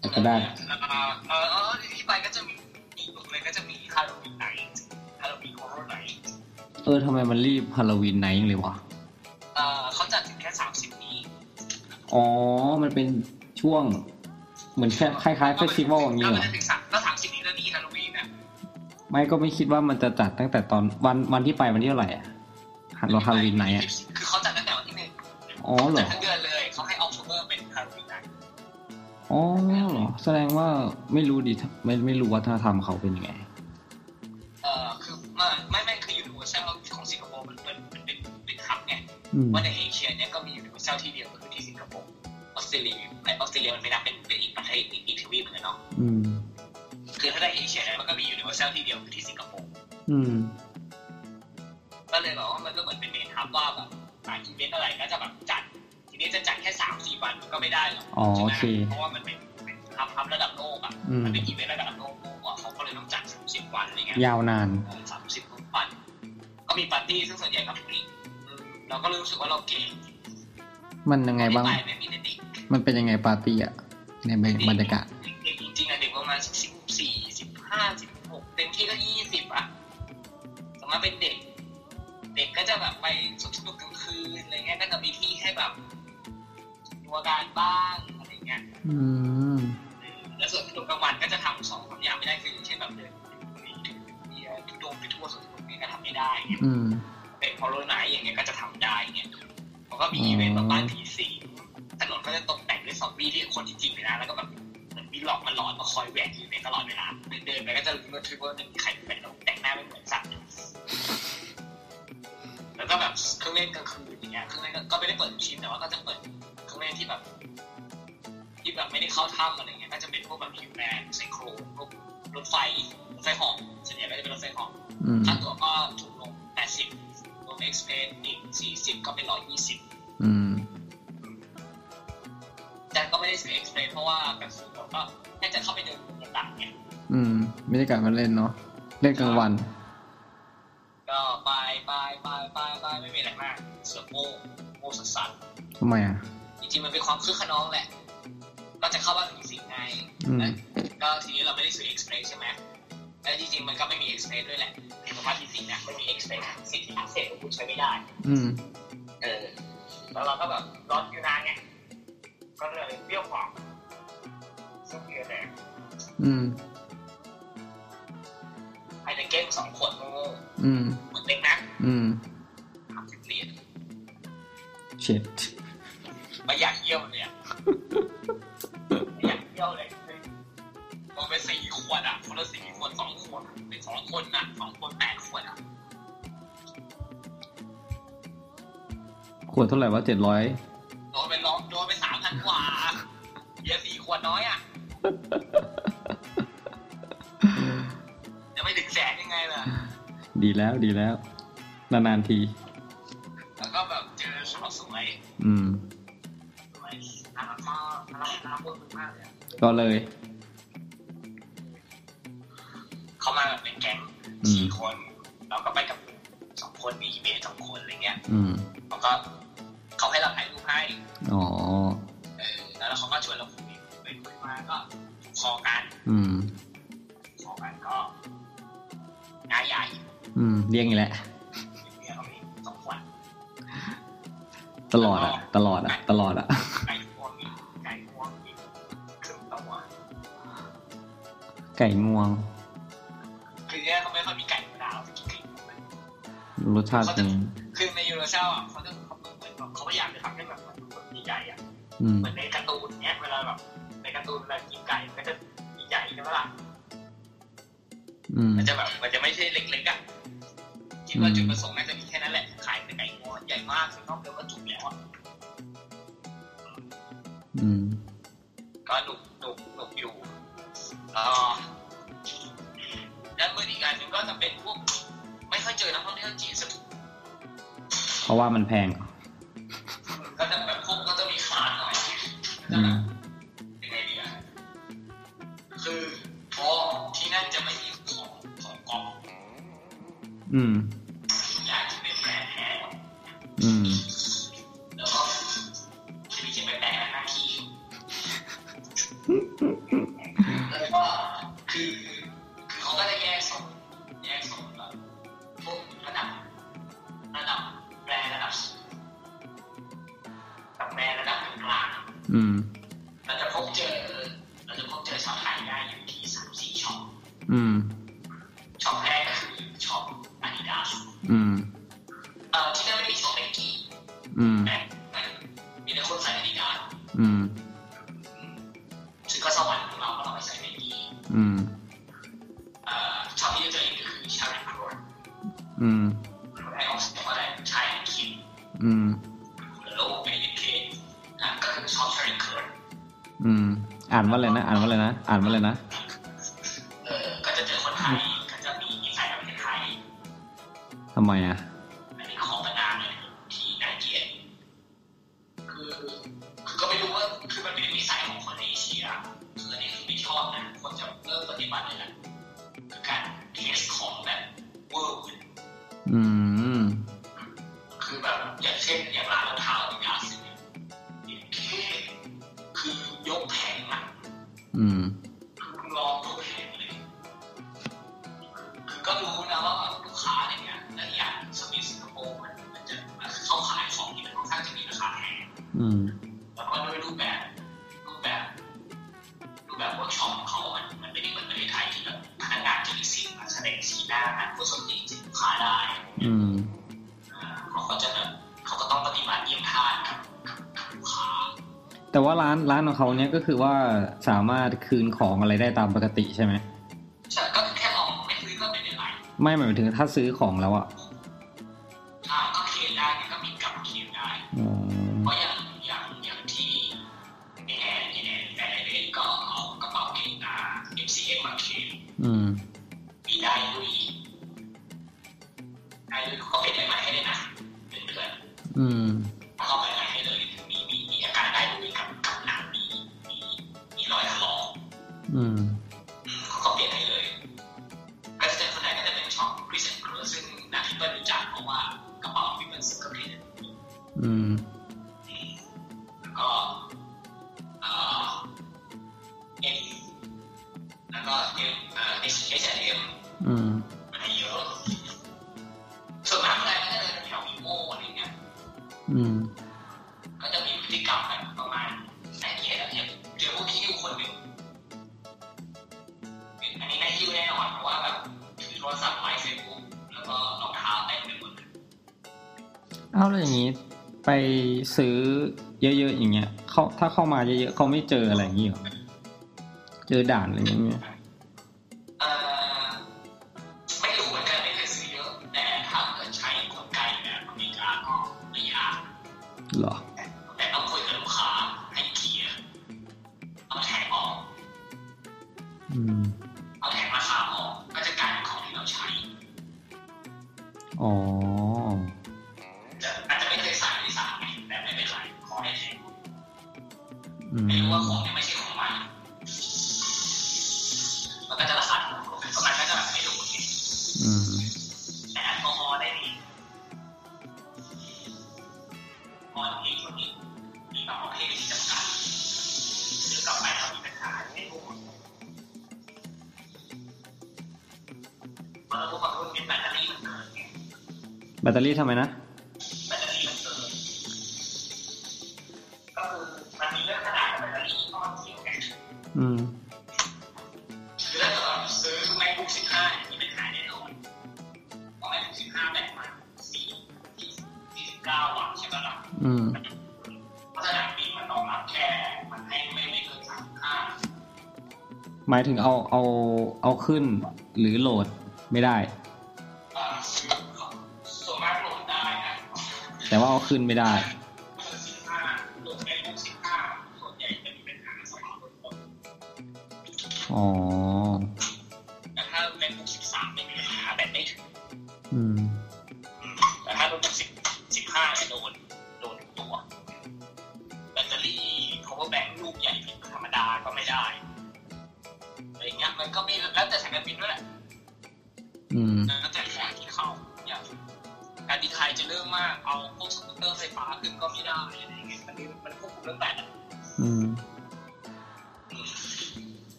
แล้วก็ได้เออเออที่ไปก็จะมีอีกเลยก็จะมี Halloween Night Halloween Horror Nights เออทำไมมันรีบ Halloween Night เลยวะเออเขาจัดถึงแค่สามสิบนี้ อ๋อ มันเป็นช่วง เหมือนแค่คล้ายๆ festival อย่างนี้เหรอก็จะถึงสามก็สามสิบนี้แล้วนี่ฮาโลวีนอะไม่ก็ไม่คิดว่ามันจะจัดตั้งแต่ตอนวันวันที่ไปวันที่เท่าไหร่อะฮัลโลฮาโลวีนไหนท์อะ อ๋อเหรจัอดทั้งเดือนเลยเขาให้ October เป็น Halloween Nightอ๋อเหรอแสดงว่าไม่รู้ดิไม่ไม่รู้วัฒนธรรมเขาเป็นยังไงเอ่อคือไม่ไม่ไม่คือ Uni versal ของสิงคโปร์มันเป็นเป็นเป็นเป็น hub ไงอืมว่าในเอเชียเนี่ยก็มี Universal ที่เดียวก็คือที่สิงคโปร์ออสเตรเลียไอออสเตรเลียมันไม่นับเป็นเป็นอีกประเทศอีกอีกทวีปเหมือนกันเนาะอืมคือถ้าในเอเชียเนี่ยมันก็มี Universal ที่เดียวคือที่สิงคโปร์อืมก็เลยบอกว่ามันก็เหมือนเป็น main hub ว่าแบบ หลายอีเวนต์อะไรก็จะแบบจัด ทีนี้จะจัดแค่สามสี่วันมันก็ไม่ได้หรอกอ๋อใช่ไหมโอเคเพราะว่ามันเป็นเป็น hub hub ระดับโลกอะอืมมันเป็นอีเวนต์ระดับโลกอะเขาก็เลยต้องจัดสามสิบวันอะไรเงี้ยยาวนานสามสิบวันก็มีปาร์ตี้ซึ่งส่วนใหญ่ก็ฟรีอืมเราก็รู้สึกว่าเราเก่งมันยังไงบ้างม่ปไม่มีเด็กมันเป็นยังไงปาร์ตี้อะในบรรยากาศเด็กจริงๆอะเด็กประมาณสิบสี่สิบห้าสิบหกเต็มที่ก็ยี่สิบอะสมมติเป็นเด็ก เด็กก็จะแบบไปสวนสนุกกลางคื นอะไรเงี้ยก็จะมีที่ให้แบบดูอาการบ้างอะไรเงี้ยอืมแล้วส่วนสนุกกลางวันก็จะทำสองสามอย่างไม่ได้คืออย่างเช่นแบบเดินเบียร์ทุดงไปทั่วสวนสนุกนี่ก็ทำไม่ได้อืมเเป็นพอลไนท์อย่างเงี้ยก็จะทำได้เงี้ยมันก็มีอีเวนต์แบบบ้านผีสิงถนนก็จะตกแต่งด้วยซอมบี้ที่คนจริงๆเลยนะแล้วก็แบบเหมือนมีหลอกมาหลอนมาคอยแหวกอยู่ในตลอดเวลาเดินๆไปก็จะรู้ว่าทริปว่าจะมีใครเป็นแล้วแต่งหน้าไม่เหมือนสัตว์ แล้วก็แบบเครื่องเล่นกลางคืนอย่างเงี้ยเครื่องเล่นก็ไม่ได้เปิดชิ้นแต่ว่าก็จะเปิดเครื่องเล่นที่แบบที่แบบไม่ได้เข้าถ้ำอะไรเงี้ยก็จะเป็นพวกแบบฮิวแมนไซโครพวกรถไฟรถไฟเหอกส่วนใหญ่ก็จะเป็นรถไฟเหอกอืมค่าตั๋วก็ถูกลง80รวมเอ็กซ์เพรสอีก40ก็เป็น120อืมแต่ก็ไม่ได้ซื้อ Express เพราะว่าแบบสูงก็แค่จะเข้าไปเดินต่างๆเนี่ยอืม ไม่ได้กลับมาเล่นเนาะเล่นกลางวันก็ไป ไปไปไปไปไม่มีอะไรมาก เสือโง่โง่สัสทำไมอะๆจริงๆมันเป็นความคึกคะนองแหละ ก็จะเข้าบ้านผีสิงไงอืมแล้วก็ทีนี้เราไม่ได้ซื้อ Express ใช่ไหมแล้วจริงๆมันก็ไม่มี Express ด้วยแหละในบ้านผีสิงเนี่ยไม่มีเอ็กซ์เพรสสิทธิพิเศษของคุณใช้ไม่ได้ อืม เออแล้วเราก็แบบร้อนอยู่นานไงก็เลยเปรี้ยวหวานซึ่งเกลือแดงอืม ไฮเดรเก้นสองขวดโง่อืมๆขวดเล็กนะอืมสามสิบเหรียญเช็ดไม่อยากเยี่ยวเลยอะไม่อยากเยี่ยวเลยมันไปสี่ขวดอะคนละสี่ขวดสองขวดเป็นสองคนอะสองคนแปดขวดอะขวดเท่าไหร่วะเจ็ดร้อยโดนไปร้องโดนไปสามพันกว่าเบียร์สี่ขวดน้อยอะจะ ล่ะ ดีแล้วดีแล้ว นานๆที แล้วก็แบบเจอสาวสวย อืมสวยน่ารักมากน่ารักน่ารักมากเลยอะก็เลย เขามาแบบเป็นแก๊งอืม สี่คนเราก็ไปกับสองคนมีเบสสองคนอะไรเงี้ยอืมแล้วก็เขาให้เราถ่ายรูปให้ อ๋อเออแล้วเขาก็ชวนเราคุยไปคุยมาก็คอกัน อืมคอกันก็ งายใหญ่ อืมเรียกอย่างนี้แหละเนี่ยเขามีสองคนตลอดอะ ตลอดอะ ตลอดอะไก่งวงอีกไก่งวงอีกครึ่งตัวไก่งวงคือเนี่ยเขาไม่ค่อยมีไก่ธรรมดาเราจะกินไก่งวงไหมรสชาติเป็นคือในยูโรเซลอะเขาจะเขาเหมือนแบบเขาพยายามจะทำให้แบบมันใหญ่ๆอะอืมเหมือนในการ์ตูนเนี้ยเวลาแบบในการ์ตูนเวลากินไก่มันก็จะใหญ่ๆใช่ไหมล่ะอื มมันจะแบบมันจะไม่ใช่เล็กๆอะคิดว่าจุดประสงค์น่าจะมีแค่นั้นแหละ ขายเป็นไก่งวงใหญ่มากคือนอกเดียวก็จุกแล้วอะอืมก็หนุกหนุกหนุกอยู่อ่าด้านมืออีกอันหนึ่งก็จะเป็นพวก ไม่ค่อยเจอนักท่องเที่ยวจีนสักเพราะว่ามันแพง อื แสดงสีหน้าการพูดสติสินค่าได้อืมเขาก็จะแบบเขาก็ต้องปฏิบัติเยี่ยมทานกับลูกค้าแต่ว่าร้านร้านของเขาเนี้ยก็คือว่าสามารถคืนของอะไรได้ตามปกติใช่ไหมใช่ก็แค่ของไม่ซื้อก็ไม่เป็นไรไม่หมายถึงถ้าซื้อของแล้วอะ ขาถ้าเข้ามาเยอะๆเขาไม่เจออะไรอย่างนี้หรอเจอด่านอะไรอย่างเงี้ย แบตเตอรี่ทำไมนะแบตเตอรี่มันเกินก็คือมันมีเรื่องขนาดแบตเตอรี่ก้อนเดียวกัอืมคือถ้าเราซื้อไมบุ๊กสิบห้าที่เป็ายแน่นอเพราะไมบุ๊กสิบห้าแบตมันสี่สี่สิบเก้าวัตต์ใช่ไหมล่ะอืมเพราะฉนั้นปีมันรองรับแค่มันให้ไม่เกินสามห้าหมายถึงเอาเอาเอาขึ้นหรือโหลด ไม่ได้ แต่ว่าเอาขึ้นไม่ได้ อ๋อ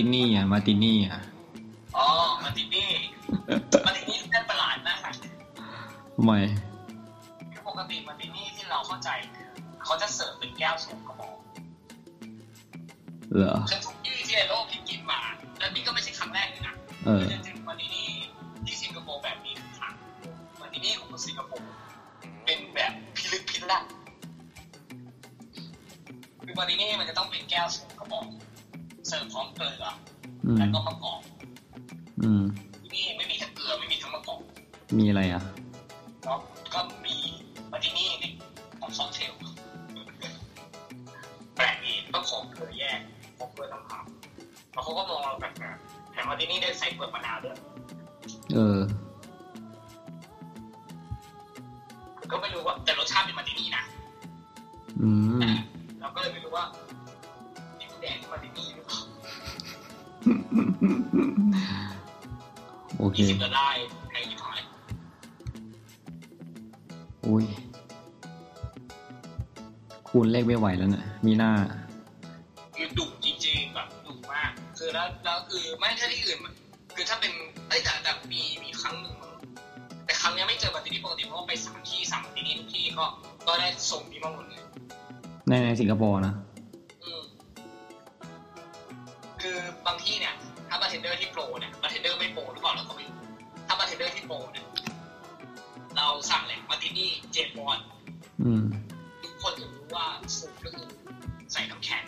mati ya mati ya เออ ก็ไม่รู้ว่าแต่รสชาติเป็นมาตินี่นะอืมเราก็เลยไม่รู้ว่านี่คุณแดงมาตินี่หรือเปล่าโอเคจะได้ใครยี่ห้ออุ้ยคูณเลขไม่ไหวแล้วเนะมีหน้าคือดุจริงๆแบบดุมาก คือแล้วแล้วคือไม่ถ้าที่อื่น ก็ก็ได้ส่งนี้มาหมดเลยในในสิงคโปร์นะคือบางที่เนี่ย ถ้าบาร์เทนเดอร์ที่ pro เนี่ยบาร์เทนเดอร์ไม่ pro หรือเปล่าเราก็ไม่รู้ถ้าบาร์เทนเดอร์ที่ pro เนี่ยเราสั่งแหละ martini James Bond ทุกคนจะรู้ว่าสูตรก็คือใส่น้ำแข็ง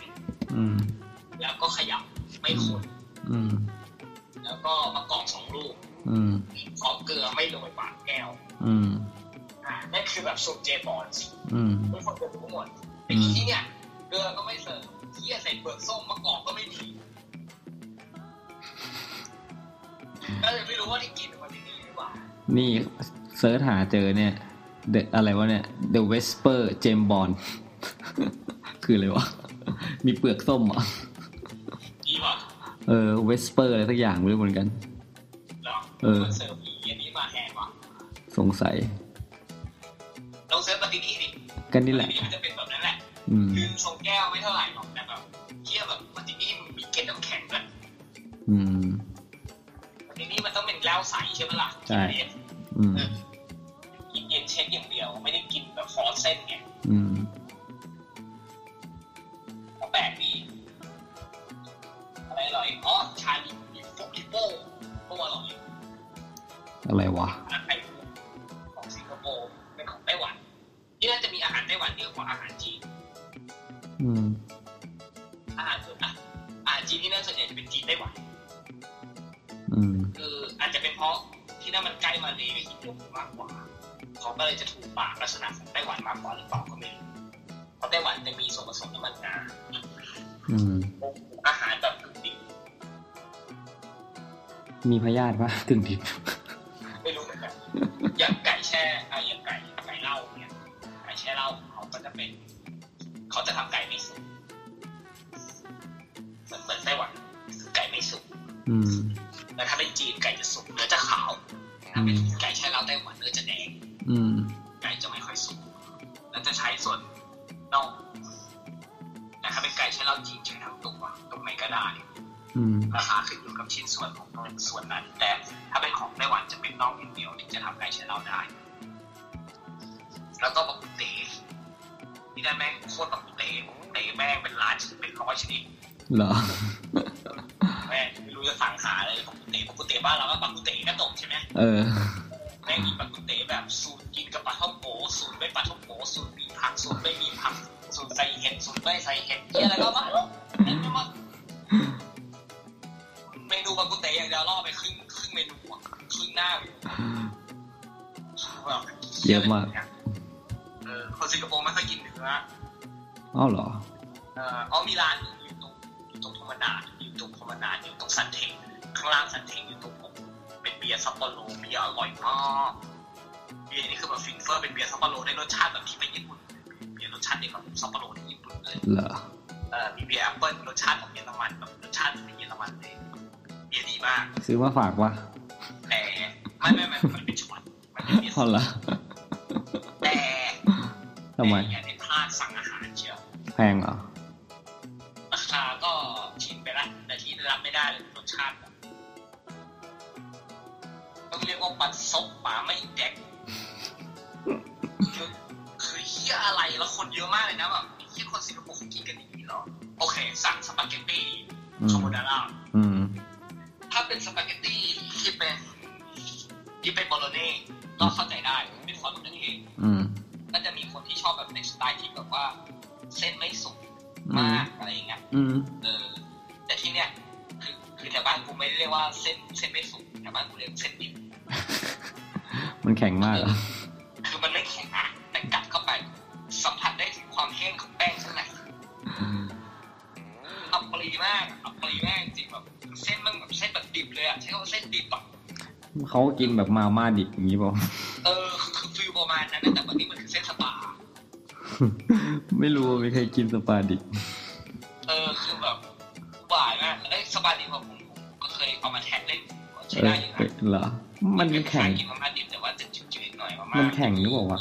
แล้วก็ขยับไม่คนแล้วก็มากรอกสองลูกซอสเกลือไม่โรยปากแก้ว นั่นคือแบบสูตรเจบอลอืมทุกคนจะรู้หมดอืไอ้มที่เนี่ยเกลือก็ไม่เสิร์ฟที่ใส่เปลือกส้มมะกอกก็ไม่มีก็เลยไม่รู้ว่าที่กินมันที่นี่หรือเปล่านี่เซิร์ชหาเจอเนี่ย The อะไรวะเนี่ย The Whisper James Bond คืออะไรวะ มีเปลือกส้มเหรอะดีป่ะเออ Whisper อะไรสักอย่างไม่รู้เหมือนกันเหรอเออเสิร์ฟอีอันนี้มาแหงว่ะสงสัย ลองเสิร์ฟปฏิทินดิกันนี่แหละปฏิทินมันจะเป็นแบบนั้นแหละอืมคือทรงแก้วไม่เท่าไหร่หรอกแต่แบบเทียบแบบปฏิทินมันมีเกล็ดน้ำแข็งด้วยอืมปฏิทินมันต้องเป็นแก้วใสใช่ไหมล่ะใช่อืมกินเย็นเช็คอย่างเดียว ไม่ได้กินแบบฟอสเส้นไงอืมก็แปลกดีอะไรอร่อยอ๋อชาลิมีโฟกิโป้โป้อร่อยอะไรวะ ที่น่าจะมีอาหารไต้หวันเยอะกว่าอาหารจีนอืม อาหารส่วนอะอาหารจีนที่นั่นส่วนใหญ่จะเป็นจีนไต้หวันอืม คืออาจจะเป็นเพราะที่นั่นมันใกล้มาเลกับอินโดมากกว่าเขาก็เลยจะถูกปากลักษณะของไต้หวันมากกว่าหรือเปล่าก็ไม่รู้เพราะไต้หวันจะมีส่วนผสมน้ำมันงาอืม อาหารแบบกึ่งดิบมีพยาธิปะกึ่งดิบไม่รู้เหมือนกันอย่างไก่แช่ จะทำไก่ไม่สุกเหมือนเหมือนไต้หวันคือไก่ไม่สุกอืมแล้วถ้าเป็นจีนไก่จะสุกเนื้อจะขาวถ้าเป็นไก่แช่เหล้าไต้หวันเนื้อจะแดงอืมไก่จะไม่ค่อยสุกแล้วจะใช้ส่วนน่องแต่ถ้าเป็นไก่ใช้เราจริงใช้ทั้งตัวตรงไหนก็ได้อืมราคาขึ้นอยู่กับชิ้นส่วนของส่วนนั้น แต่ถ้าเป็นของไต้หวันจะเป็นน่องอย่างเดียวที่จะทำไก่ใช้เราได้ แล้วก็บักกุเต๋ ที่ได้แม่งโคตรบักกุเต๋บักกุเต๋แม่งเป็นล้านชนิดเป็นร้อยชนิดเหรอแม่งไม่รู้จะสั่งหาเลยบักกุเต๋บักกุเต๋บ้านเราก็บักกุเต๋ก็ตกใช่ไหมเออแม่งมีปลากุเต๋แบบสูตรกินกับปลาท่องโกสูตรไม่ปลาท่องโกสูตรมีผักสูตรไม่มีผักสูตรใส่เห็ดสูตรไม่ใส่เห็ดเหียอะไรก็มาเต็มไปหมดเมนูปลากุเต๋อย่างเดียวล่อไปครึ่งครึ่งเมนูอะครึ่งหน้าเลยแบบเยอะมาก เออคนสิงคโปร์ไม่ค่อยกินเนื้ออ้าวเหรอ เออเอามีร้านหนึ่งอยู่ตรงอยู่ตรงธรรมดาอยู่ตรงธรรมดาอยู่ตรง Suntec ข้างล่าง Suntec อยู่ตรงผมเป็นเบียร์ซัปโปโรเบียร์อร่อยมากเบียร์นี่คือแบบฟินเฟอร์เป็นเบียร์ซัปโปโรได้รสชาติแบบที่ไปญี่ปุ่นเบียร์รสชาติเดียวกับซัปโปโรที่ญี่ปุ่นเลยเหรอเออมีเบียร์แอปเปิลรสชาติของเยอรมันแบบรสชาติเป็นเยอรมันเลยเบียร์ดีมาก ซื้อมาฝากวะแต่ไม่ไม่ไม่มันเป็นช็อตมันเป็นเบียร์พอละแต่ ทำไมแต่อย่าได้พลาดสั่งอาหารเชียวแพงเหรอราคาก็ชิมไปละแต่ที่รับไม่ได้เลยรสชาติแบบต้องเรียกว่าบัดซบหมาไม่แดกคือคือเหี้ยอะไรแล้วคนเยอะมากเลยนะแบบเหี้ยคนสิงคโปร์เขากินกันอย่างนี้เหรอโอเค สั่งสปาเกตตี้อืมคาโบนาร่าอืมถ้าเป็นสปาเกตตี้ที่เป็นที่เป็นโบโลเน่ก็เข้าใจได้ ว่า เส้นไม่สุกอืมามกอะไรอย่างเงี้ยอืมเออ แต่ที่เนี้ยคือคือแถวบ้านกูไม่ได้เรียกว่าเส้นเส้นไม่สุกแถวบ้านกูเรียกเส้นดิบมันแข็งมากเหรอคือมันไม่แข็งอะแต่กัดเข้าไป สัมผัสได้ถึงความแห้งของแป้งข้างในอัปรีย์มากอัปรีย์มากจริงแบบเส้นมันแบบเส้นแบบดิบเลยอะใช้คำว่าเส้นดิบอะเขากินแบบมาม่าดิบอย่างนี้เปล่าเออคือคือ feel ประมาณนั้นนะแต่วันนี้มันคือเส้นสปา ไม่รู้ไม่เคยกินสปาดิบเออคือแบบหวานมากเอ้ยสปาดิบของผมผมก็เคยเอามาแทะเล่นใช้เออได้อยู่นะเหรอมันแข็งกินมาม่าดิบแต่ว่าจะจืดๆหน่อยมาม่ามันแข็งหรือเปล่าวะ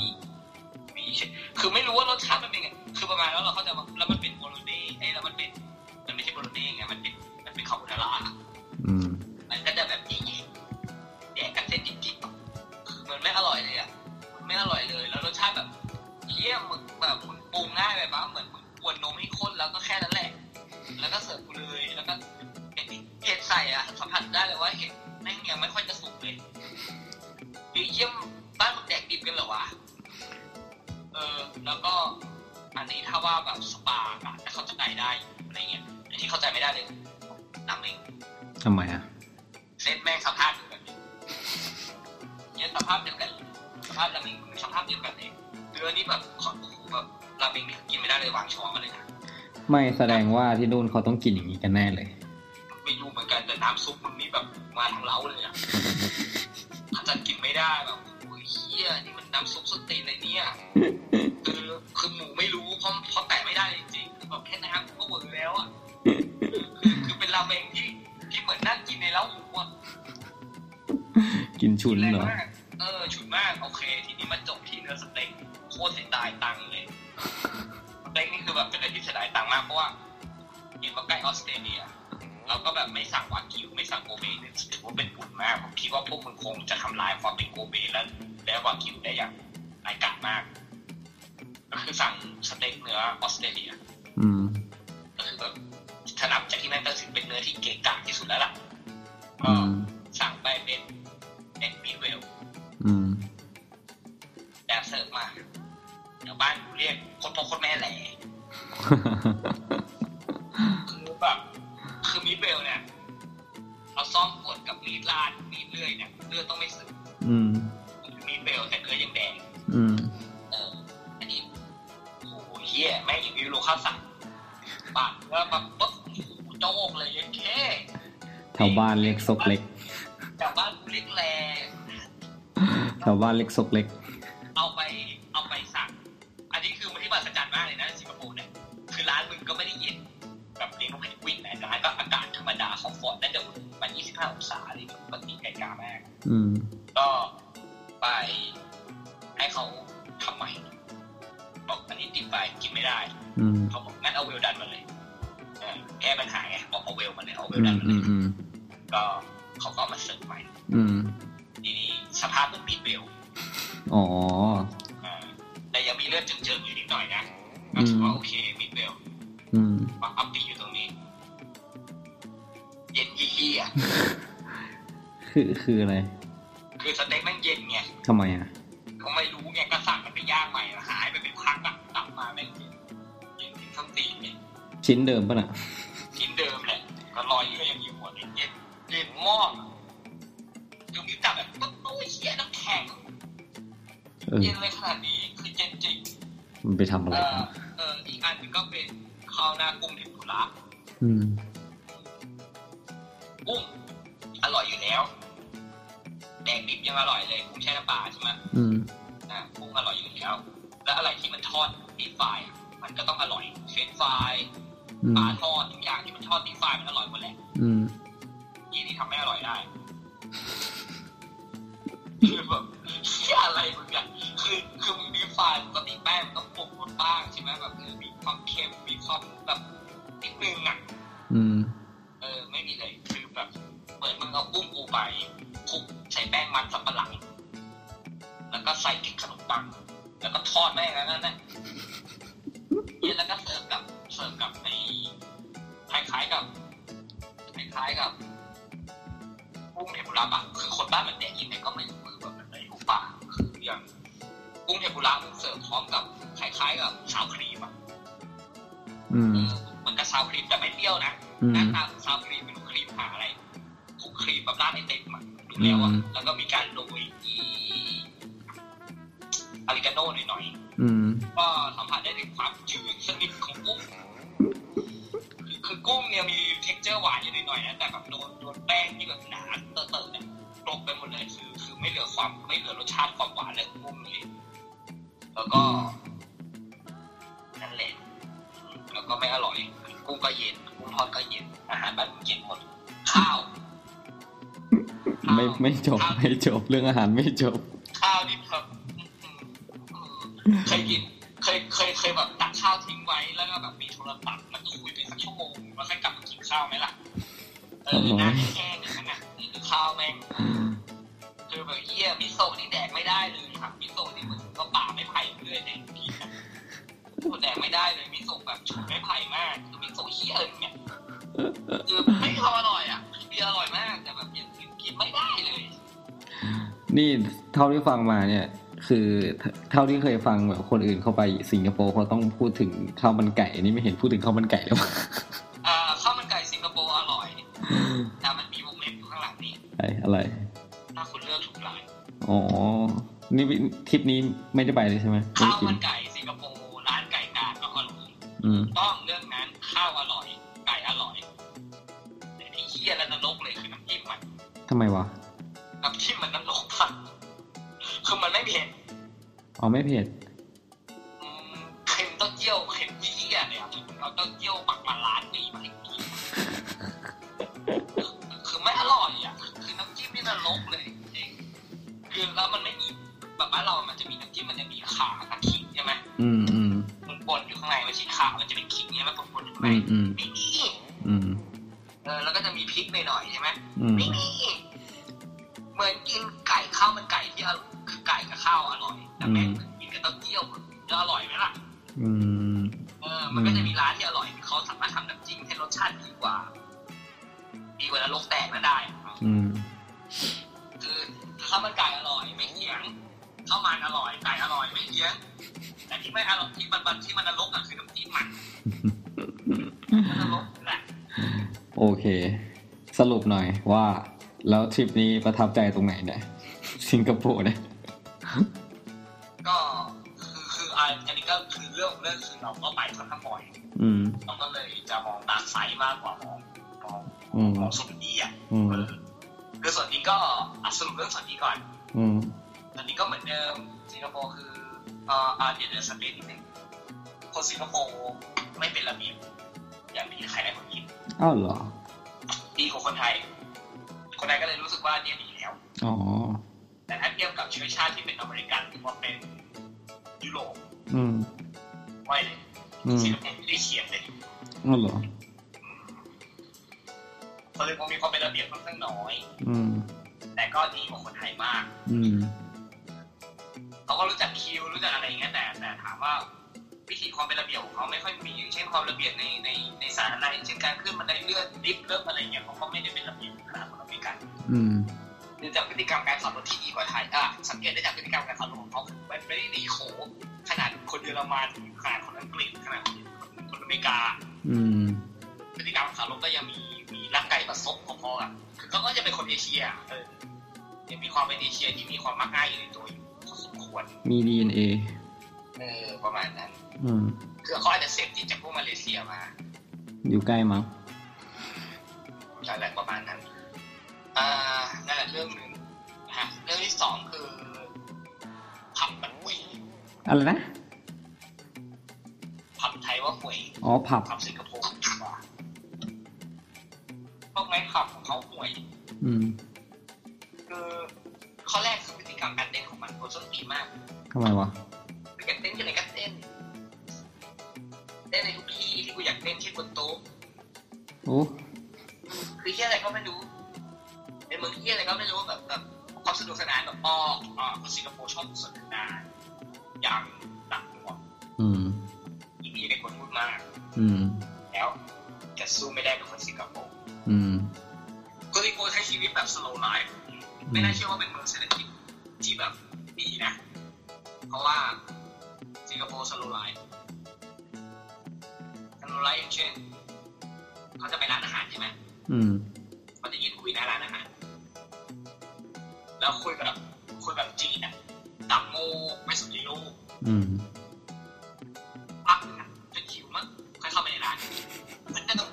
ที่นู่นเขาต้องกินอย่างนี้กันแน่เลย ไม่รู้เหมือนกันแต่น้ำซุปมึงนี่แบบมาทั้งเล้าเลยอะอาจารย์กินไม่ได้แบบโอ้ยเฮียนี่มันน้ำซุปสตีนเลยเนี่ยคือคือหมูไม่รู้เพราะเพราะแตะไม่ได้จริงๆคือแบบแค่น้ำก็เวิร์กแล้วอะคือคือเป็นราเมงที่ที่เหมือนนั่งกินในเล้าหมูอะกินชุนเหรอแงมากเออฉุนมากโอเค ทีนี้มันจบที่เนื้อสเต็กโคตรเสียดายตังค์เลยสเต็กนี่คือแบบเป็นอะไรที่เสียดายตังค์มากเพราะว่า เห็นว่าใกล้ออสเตรเลียเราก็แบบไม่สั่งวากิวไม่สั่งโกเบนี่ถือว่าเป็นบุญมากผมคิดว่าพวกมึงคงจะทำลายความเป็นโกเบแล้วและวากิวได้อย่างร้ายกาจมาก ก็คือสั่งสเต็กเนื้อออสเตรเลีย อืมก็คือแบบถ้านับจากที่นั่นก็ถือเป็นเนื้อที่เก๋กาจที่สุดแล้วล่ะก็อืมสั่งไปเป็นเอ็กมีเวลอืมแบบเสิร์ฟมาเดี๋ยวบ้านกูเรียกคนพ่อคนแม่แหล่คือแบบคือมี ดเวลเนี่ยเราซ่อมกดกับมีดลาดมีดเลื่อยเนี่ยเลือดต้องไม่สึกอืมมีดเวลแต่เนื้อยังแดงอืมเอออันนี้โอ้โหเฮียแม่งอย่างนี้รู้ข้าวสั่งปาดแล้วแบบปุ๊บโอ้โหโจกเลยยังแค่แถวบ้านเรียกซกเล็กแต่บ้านกูเรียกแลแถวบ้านเรียกซกเล็ก เอาไปเอาไปสั่งอันนี้คือมันที่มหัศจรรย์มากเลยนะสิงคโปร์เนี่ยคือร้านมึงก็ไม่ได้เย็นแบบเลี้ยงนกเพน กวินนะร้านก็อากาศธรรมดาคอมฟอร์ตน่าจะมัน25องศาเลยปกติไกลกามากอืมก็ไปให้เขาทำใหม่บอกอันนี้ติดไปกินไม่ได้อืมเขาบอกงั้นเอาเวลดันมาเลยเออแก้ปัญหาไงบอกเอาเวลมาเลยเอาเวอืลดัมนมาอืเลยมอืมก็เขาก็เอามาเสิร์ฟใหม่อืมทีนี้สภาพเหมือนมีดเบลอ๋อเออแต่ยังมีเลือดเจิงๆอยู่นิดหน่อยนะก็ถือว่าโอเคมีดเบลอืมมาอัพตีอยู่ต รงนี้เย็นยี่ๆอะ คือคืออะไร คือสเต็กแม่งเย็นไงทำไมอะก็ไม่รู้ไงก็สั่งมันไปย่างใหม่หายไปเป็นพักอะกลับมาแม่งเย็นเย็นถึงทั้งตีนเนี่ยชิ้นเดิมป่ะน่ะ ชิ้นเดิมแหละก็รอยก็ยังอยู่หัวเนี่ยเย็นเย็นมากคือมีจับแบบปุ๊บโอ้ยเชี่ยน้ำแข็งเออเย็นเลยขนาดนี้คือเย็นจริงมันไปทำอะไรเออกันเอออีกอันหนึงก็เป็นข้าวหน้ากุ้งเทมปุระอืม ร่อยอยู่แล้ว แดงดิบยังอร่อยเลยกุ้งแช่น้ำปลาใช่ไหมอืมอะกุ้งอร่อยอยู่แล้ว แล้วอะไรที่มันทอดดีฟายมันก็ต้องอร่อย เฟรนช์ฟรายอืปมลาทอดทุกอย่างที่มันทอดดีฟายมันอร่อยหมดแหละอืมยี่นี่ทำไม่อร่อยได้คือแบบเหี้ยอะไรมึงอะคือคือมึงดีฟายปกติแป้งมันต้องปรุงรสบ้างใช่ไหมแบบเออมีความเค็มมีความแบบนิดนึงอะอืม เออไม่มีเลยคือแบบเห มือนมึงเอากุ้งกูไปคลุกใส่แป้งมันสำปะหลัง แล้วก็ใส่เกล็ดขนมปัง แล้วก็ทอดแม่งแล้วนั่นแหละเนี่ยแล้วก็เสิร์ฟกับเสิร์ฟกับในคล้ายๆกับคล้ายๆกับกุ้งเทมปุระอะคือคนบ้านมันแดกยังไงก็ไม่รู้คือแบบมันไม่รู้ป่าคืออย่างกุ้งเทมปุระมันเสิร์ฟพร้อมกับคล้ายๆกับ sour cream อะอืมเออเหมือนกับ sour cream แต่ไม่เปรี้ยวนะอืมหน้าตาของ sour cream เป็นครีมหาอะไร คลุกครีมแบบร้านไอติมอะดูแล้วอะอืมแล้วก็มีการโรยอีอาริกาโน่หน่อยอืมๆก็สัมผัสได้ถึงความจืดสนิทของกุ้งคือคือกุ้งเนี่ยมี texture หวานอยู่หน่อยๆนะแต่แบบโดนโดนแป้งที่แบบหนาเตอะๆเนี่ยกลบไปหมดเลยคือ คือไม่เหลือความไม่เหลือรสชาติความหวานเลยของกุ้งเลยแล้วก็นั่นแหละแล้วก็ไม่อร่อย กุ้งก็เย็นกุ้งทอดก็เย็นอาหารบ้านเย็นหมดข้าว ไม่ไม่จบไม่จบเรื่องอาหารไม่จบ ข้าวนี่แบบเคยกินเคยเคยเคยแบบตักข้าวทิ้งไว้แล้วก็แบบมีโทรศัพท์มันก็คุยไปสักชั่วโมงแล้วค่อยกลับมากินข้าวไหมล่ะเออหน้าแห้งๆอย่างนั้นน่ะนี่คือข้าวแม่งคือแบบเยี่ยมิโซะนี่แดกไม่ได้เลยครับมิโซะนี่มันก็ป่าไม่ไผ่เรื่อยแดกกินอะโอ้แดกไม่ได้เลยมิโซะแบบฉุนไม่ไผ่มากคือมิโซะเฮี้ยอะไรเนี่ยคือไม่พออร่อยอะคือเบียร์อร่อยมากแต่แบบยัง กินไม่ได้เลย นี่เท่าที่ฟังมาเนี่ย คือเท่าที่เคยฟังแบบคนอื่นเข้าไปสิงคโปร์เขาต้องพูดถึงข้าวมันไก่อันนี่ไม่เห็นพูดถึงข้าวมันไก่เลยว่ะอ่าข้าวมันไก่สิงคโปร์อร่อยแต่มันมีวงเล็บอยู่ข้างหลังนี่ไอ้อะไรถ้าคุณเลือกถูกร้านอ๋อนี่ทริปนี้ไม่ได้ไปเลยใช่ไหมไม่ข้าได้วกินมันไก่สิงคโปร์ร้านไก่กาก็อร่อยอืมต้องเรื่องนั้นข้าวอร่อย ไก่อร่อยแต่ที่เฮี้ยและนรกเลยคือน้ำจิ้มมันทำไมวะน้ำจิ้มมันนรกพันคือมันไม่เผ็ดอ๋อไม่เผ็ดอืมเค็มเต้าเจี้ยวเค็มเยี่ยเนี่ยคือเอาเต้าเจี้ยวปักมาร้านนี้มาให้กินคือไม่อร่อยอะคือน้ำจิ้มนี่นรกเลยจริงคือแล้วมันไม่มีแบบบ้านเรา มันจะมีน้ำจิ้มมันจะมีข่ากับขิงใช่ไหมอืมอืมมันปนอยู่ข้างในไม่ใช่ข่ามันจะเป็นขิงใช่ไหมปนๆอยู่ข้างในอืมอืมไม่มีอืมเออแล้วก็จะมีพริกหน่อยๆใช่ไหมอืมไม่มี ว่าแล้วทริปนี้ประทับใจตรงไหนเนี่ยสิงคโปร์เนี่ยก็คือคืออันนี้ก็คือเรื่องเรื่องคือเราก็ไปค่อนข้างบ่อยอืมเราก็เลยจะมองตามไซส์มากกว่ามองมองอืมมองส่วนนี้อะอืมเออคือส่วนนี้ก็อะสรุปเรื่องส่วนนี้ก่อนอืมส่วนนี้ก็เหมือนเดิมสิงคโปร์คือเอ่ออ่าเดี๋ยวเดี๋ยวสเปนนิดนึงคนสิงคโปร์ไม่เป็นระเบียบอย่างที่ใครได้คนกินอ้าวเหรอดีกว่าคนไทย คนไทยก็เลยรู้สึกว่าเนี่ยดีแล้วอ๋อแต่ถ้าเทียบกับเชื้อชาติที่เป็นอเมริกันหรือว่าเป็นยุโรปอืมไม่เลยอืมสิงคโปร์ไม่ได้เขียนเลยอ้าวเหรอคนสิงคโปร์มีความเป็นระเบียบค่อนข้างน้อย อืม แต่ก็ดีกว่าคนไทยมาก อืมเขาก็รู้จักคิวรู้จักอะไรอย่างเงี้ยแต่แต่ถามว่า วิธีความเป็นระเบียบของเขาไม่ค่อยมีอย่างเช่นความระเบียบในในในสาธารณะอย่างเช่นการขึ้นบันไดเลื่อนลิฟต์เลิฟอะไรเงี้ยเขาก็ไม่ได้เป็นระเบียบขนาดคนอเมริกันอืมดูจากพฤติกรรมการขับรถที่ดีกว่าไทยอะสังเกตได้จากพฤติกรรมการขับรถของเขาไม่ไม่ได้ดีโขขนาดคนเยอรมันขนาดคนอังกฤษขนาดคนคนอเมริกา อืมพฤติกรรมขับรถก็ยังมีมีร่างกายประสบของเขาอะคือเขาก็จะเป็นคนเอเชียเออยังมีความเป็นเอเชียที่มีความมักง่ายอยู่ในตัวอยู่พอสมควรมี DNA เออประมาณนั้นอืม คือเขาอาจจะเสพติดจากพวกมาเลเซียมา อยู่ใกล้มั้งอะไรประมาณนั้น อ่านั่นแหละเรื่องหนึ่งนะฮะเรื่องที่สองคือผับมันหวยอะไรนะผับไทยว่าหวยอ๋อผับผับสิงคโปร์ดีกว่าพวกไม้ขับของเขาหวย อืม คือข้อแรกคือพฤติกรรมการเต้นของมันโคตรส้นตีนมากทำไมวะ เต้นในทุกที่ที่กูอยากเต้นที่บนโต๊ะโอ้คือที่อะไรก็ไม่รู้เป็นเมืองที่อะไรก็ไม่รู้แบบแบบความสนุกสนานแบบอ้ออ่าคนสิงคโปร์ชอบสนุกสนานอย่างหนักหน่วงอืมอีนี่เป็นคนพูดมาก อืม แล้วจะสู้ไม่ได้กับคนสิงคโปร์อืมคนสิงคโปร์ใช้ชีวิตแบบ slow life ไม่น่าเชื่อว่าเป็นเมืองเศรษฐกิจที่แบบดีนะ เพราะว่าสิงคโปร์ slow life slow life อย่างเช่นเขาจะไปร้านอาหารใช่ไหมอืมเขาจะยืนคุยหน้าร้านอาหารแล้วคุยแบบคุยแบบจีนอะตับโมไม่สนใจโลกอืมพักหนึงอะจนหิวมั้งค่อยเข้าไปในร้านมันจะต้อง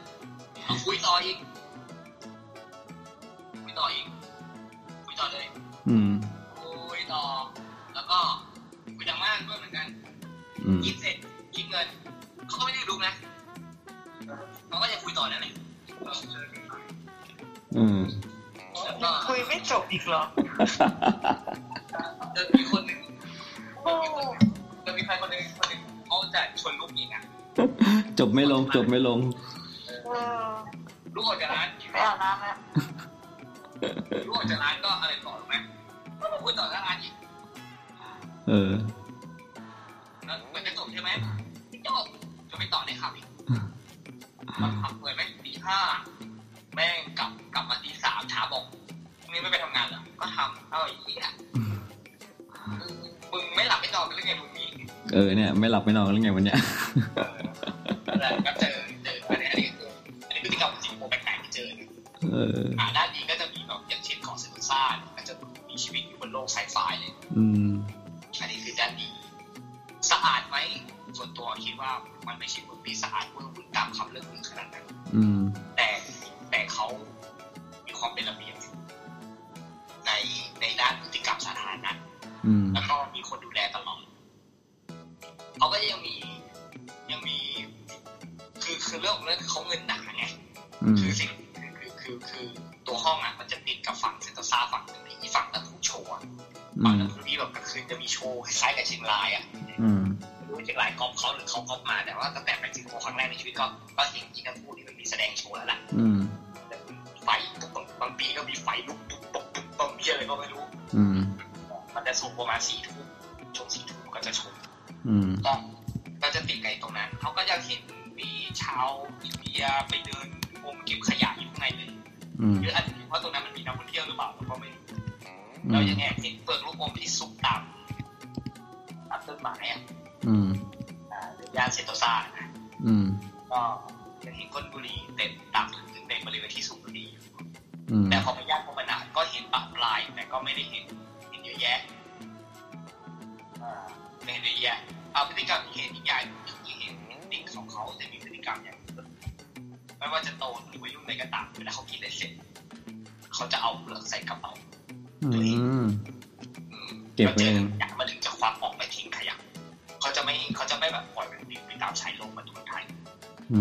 เอาคุยต่ออีกคุยต่ออีกคุยต่อเลย อืมคุยต่อ แล้วก็คุยดังมากด้วยเหมือนกันอืมคิดเสร็จคิดเงินเขาก็ไม่ได้รู้นะ เขาก็จะคุยต่อนั่นแหละอืมแล้วก็คุยไม่จบอีกเหรอจะมีคนหนึ่งโอ้จะมีใครคนหนึ่งคนหนึ่งเขาจะชวนลูกหญิงอะจบไม่ลงจบไม่ลงเออลูกออกจากร้านไปอาบน้ำแล้วลูกออกจากร้านก็อะไรต่อรู้ไหมก็มาคุยต่อหน้าร้านอีกเออ นี่ไม่ไปทำงานเหรอ ก็ทำเอาไอ้เหี้ยมึงไม่หลับไม่นอนกันหรือไงมึงมีเออเนี่ยไม่หลับไม่นอนแล้วไงวันเนี้ยอะไรก็เจอเจออันนี้อันนี้คืออันนี้พฤติกรรมจริงโปรแปลกๆที่เจอนะเอออ่าด้านนี้ก็จะมีแบบอย่างเช่นของเซนซ่าเนี่ยก็จะมีชีวิตอยู่บนโลกไซไฟเลย อืมอันนี้คือด้านดีสะอาดไหมส่วนตัวคิดว่ามันไม่ใช่คนที่สะอาดเมื่อคุณตามคำเรื่องมือขนาดนั้นอืมแต่แต่ คล้ายๆกับเชียงรายอะอืมไม่รู้ว่าเชียงรายก๊อปเขาหรือเขาก๊อปมาแต่ว่าตั้งแต่ไปสิงคโปร์ครั้งแรกในชีวิตก็ก็เห็นที่ทั้งคู่นี่มันมีแสดงโชว์แล้วล่ะอืมไฟบางบางปีก็มีไฟลุกปุ๊บปุ๊บปุ๊บปุ๊บเบี้ยอะไรก็ไม่รู้อืมมันจะส่งประมาณสี่ทุ่มช่วงสี่ทุ่มก็จะชมอืมก็ก็จะติดไกลตรงนั้นเขาก็จะเห็นมีชาวอินเดียไปเดินงมเก็บขยะอยู่ข้างในเลยอืมหรืออาจจะเป็นเพราะตรงนั้นมันมีนักท่องเที่ยวหรือเปล่าเราก็ไม่รู้อืเรามยังแอบเห็นเปลือกลูกอมที่สุกตาม ตามต้นไม้อะอืมอ่าหรือย่านเซนโตซานะอืมก็ยังเห็นก้นบุหรี่เต็มตามถึงในบริเวณที่สูบบุหรี่อยู่อืมแต่พอไปย่านพมนาดก็เห็นปะปลายแต่ก็ไม่ได้เห็นเห็นเยอะแยะอ่าไม่เห็นเยอะแยะเอาพฤติกรรมที่เห็นอีกอย่างที่เห็นเด็กของเขาจะมีพฤติกรรมอย่างหนึ่งไม่ว่าจะโตหรือวัยรุ่นใดก็ตามเวลาเขากินอะไรเสร็จเขาจะเอาเปลือกใส่กระเป๋าอืมอืมเก็บไว้เจเอองอยากมาถึงจะควักออก จะไม่เขาจะไม่แบบปล่อยมันปลิวไปตามชายโลกเหมือนคนไทยอื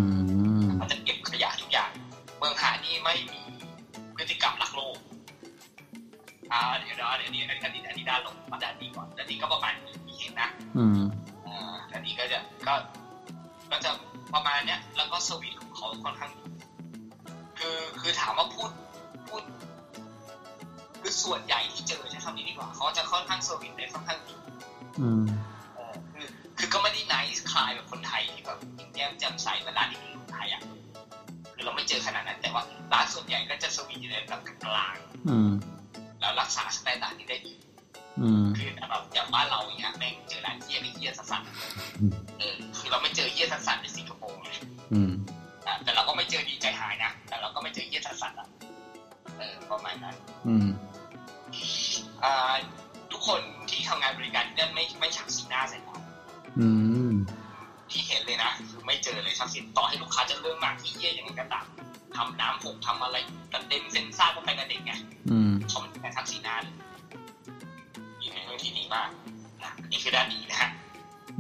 มเขาจะเก็บขยะทุกอย่าง เมืองหานี่ไม่มีพฤติกรรมรักโลกอ่าเดี๋ยวนะเดี๋ยวนี้อันนี้อันนี้อันนี้ด้านลงมาด้านนี้ก่อนด้านนี้ก็ประมาณนี้ที่เห็นนะอืมอ่าด้านนี้ก็จะก็ก็จะประมาณเนี้ยแล้วก็สวิตของเขาค่อนข้างดีคือคือถามว่าพูดพูด คือส่วนใหญ่ที่เจอใช้คำนี้ดีกว่าเขาจะค่อนข้างสวิตได้ค่อนข้างดีอืม ยิ้มแย้มแจ่มใสเหมือนร้านที่มีคนไทยอะคือเราไม่เจอขนาดนั้น แต่ว่าร้านส่วนใหญ่ก็จะสวีทอยู่ในระดับกลางอืมๆแล้วรักษา standard ที่ได้ดีอืมคือแบบอย่างบ้านเราอย่างเงี้ยแม่งเจอร้านเยี่ยไม่เยี่ยสัสอืมๆเออคือเราไม่เจอเยี่ยสัสๆในสิงคโปร์ไงอืมอะแต่เราก็ไม่เจอดีใจหายนะแต่เราก็ไม่เจอเยี่ยสัสๆอะเออประมาณนั้นอืมอ่าทุกคนที่ทำงานบริการที่นั่นไม่ไม่ฉากสีหน้าใส่เรา ไม่เจอเลยสักสิ่งต่อให้ลูกค้าจะเรื่องมากที่เยี่ยอย่างไรก็ตามทำน้ำหกทำอะไรกระเด็นเส้นซ่าก็ไปกระเด็นไงอืมเขาไม่แค่ทักสีหน้าเลยอยู่ในเรื่องที่ดีมากนะอันนี่คือด้านดีนะฮะ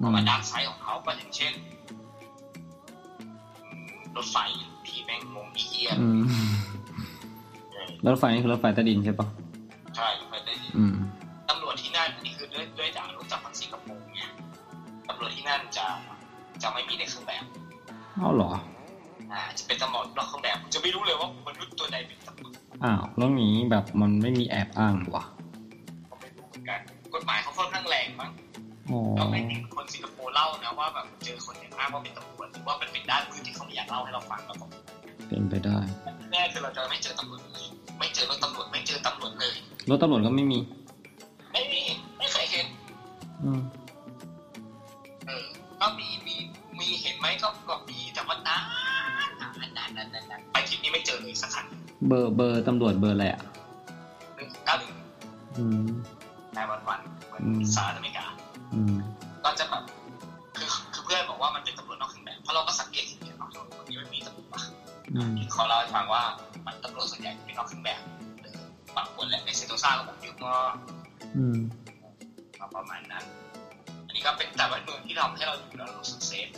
พอมาด้านซ้ายของเขาก็อย่างเช่นอืมรถไฟที่แม่งงงเยี่ยอืมเออรถไฟนี่คือรถไฟใต้ดินใช่ปะใช่รถไฟใต้ดินอืมตำรวจที่นั่นอันนี้คือด้วยด้วยจากรู้จักฝั่งสิงคโปร์ไงตำรวจที่นั่นจะจะไม่มีในเครื่องแบบ เอ้าเหรอ อ่าจะเป็นตำรวจนอกเครื่องแบบจะไม่รู้เลยว่ามนุษย์ตัวใดเป็นตำรวจอ้าวแล้วนี้แบบมันไม่มีแอบอ้างเหรอวะก็ไม่รู้เหมือนกัน กฎหมายเขาค่อนข้างแรงมั้งอ๋อเราไม่เห็นคนสิงคโปร์เล่านะว่าแบบเจอคนอย่างอ้างว่าเป็นตำรวจหรือว่ามันเป็นด้านมืดที่เขาไม่อยากเล่าให้เราฟังแล้วก็เป็นไปได้ แน่คือเราจะไม่เจอตำรวจเลยไม่เจอรถตำรวจไม่เจอตำรวจเลย รถตำรวจก็ไม่มี ไม่มีไม่เคยเห็น อืม เออก็มีมีมีเห็นไหมก็ ทริปนี้ไม่เจอเลยสักคันเบอร์เบอร์ตำรวจเบอร์อะไรอะหนึ่งเก้าหนึ่งอืมนายวันวันเหมือนอืมสหรัฐอเมริกาอืมก็จะแบบคือคือเพื่อนบอกว่ามันเป็นตำรวจนอกเครื่องแบบเพราะเราก็สังเกตเห็นเนี่ยว่าคนนี้ไม่มีตำรวจว่ะอืมเขาเล่าให้ฟังว่ามันตำรวจส่วนใหญ่เป็นนอกเครื่องแบบหรือบางคนแหละในเซนโตซ่าก็บอกเยอะมากอืมประมาณนั้น อันนี้ก็เป็นแต่ว่าเมืองที่ทำให้เราอยู่แล้วเรารู้สึก safe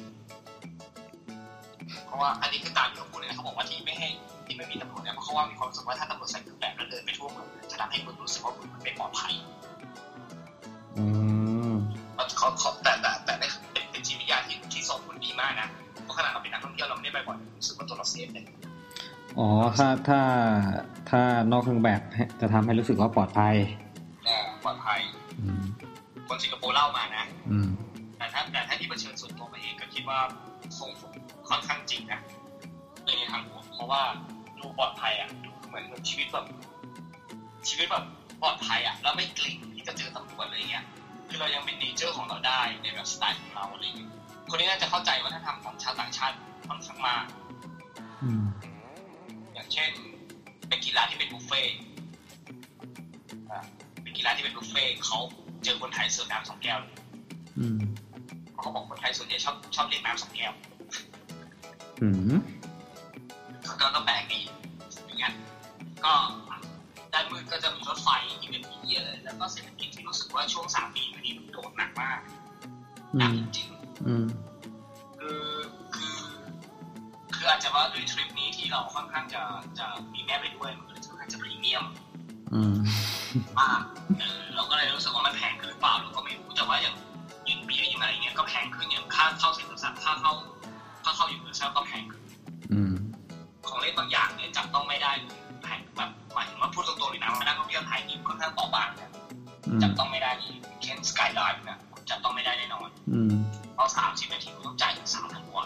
เพราะว่าอันนี้คือตามที่เขาพูดเลยนะเขาบอกว่าที่ไม่ให้ที่ไม่มีตำรวจเนี่ยเพราะเขาว่ามีความรู้สึกว่าถ้าตำรวจใส่เครื่องแบบแล้วเดินไปทั่วเมืองจะทำให้คนรู้สึกว่าเมืองมันไม่ปลอดภัยอืมเขาเขาแต่แต่แต่แต่เป็นเป็นจิตวิทยาที่ที่ส่งผลดีมากนะเพราะขนาดเราเป็นนักท่องเที่ยวเราไม่ได้ไปบ่อยรู้สึกว่าตัวเรา safe เลยอ๋อถ้าถ้าถ้านอกเครื่องแบบจะทำให้รู้สึกว่าปลอดภัยอ่าปลอดภัยอืมคนสิงคโปร์เล่ามานะอืมแต่ถ้าแต่ถ้าที่เผชิญส่วนตัวมาเองก็คิดว่าส่งผลค่อนข้างจริงนะในทางบวกเพราะว่าดูปลอดภัยอะดูเหมือนชีวิตแบบชีวิตแบบปลอดภัยอะแล้วไม่เกรงที่จะเจอตำรวจอะไรเงี้ยคือเรายังเป็นเนเจอร์ของเราได้ในแบบสไตล์ของเราอะไรเงี้ยคนนี้น่าจะเข้าใจวัฒนธรรมของชาวต่างชาติค่อนข้างมากอืมอย่างเช่น เป็นกีฬาที่เป็นบุฟเฟ่ต์อ่าเป็นกีฬาที่เป็นบุฟเฟ่ต์เขาเจอคนไทยเสิร์ฟน้ำสองแก้วเลยอืมเพราะเขาบอกคนไทยส่วนใหญ่ชอบชอบเรียกน้ำสองแก้ว อืมก็ก็แปลกดีอย่างเงี้ยก็ด้านมืดก็จะมีรถไฟที่เป็นที่เยอะเลยแล้วก็เศรษฐกิจที่รู้สึกว่าช่วงสามปีมานี้โดดหนักมากอืหนักมจริงอืมๆคือคือคืออาจจะว่าด้วยทริปนี้ที่เราค่อนข้างจะจะมีแม่ไปด้วยมันก็เลยค่อนข้างจะพรีเมียมอืมมากเออเราก็เลยรู้สึกว่ามันแพงขึ้นหรือเปล่าเราก็ไม่รู้แต่ว่าอย่างยิงเบียร์ยิงอะไรเงี้ยก็แพงขึ้นอย่างค่าเข้าเซ็นเตอร์ซัค่าเข้า ค่าเข้ายูนิเวอร์แซลก็แพงขึ้นอืมของเล่นบางอย่างเนี่ยจับต้องไม่ได้แพงแบบหมายถึงว่าพูดตรงๆเลยนะว่านักท่องเที่ยวไทยนี่ค่อนข้างต่อบางนะอืมจับต้องไม่ได้นี่เช่นสกายไลน์นะคุณจับต้องไม่ได้แน่นอนอืมเพราะสามสิบนาทีคุณต้องจ่ายถึงสามพันกว่า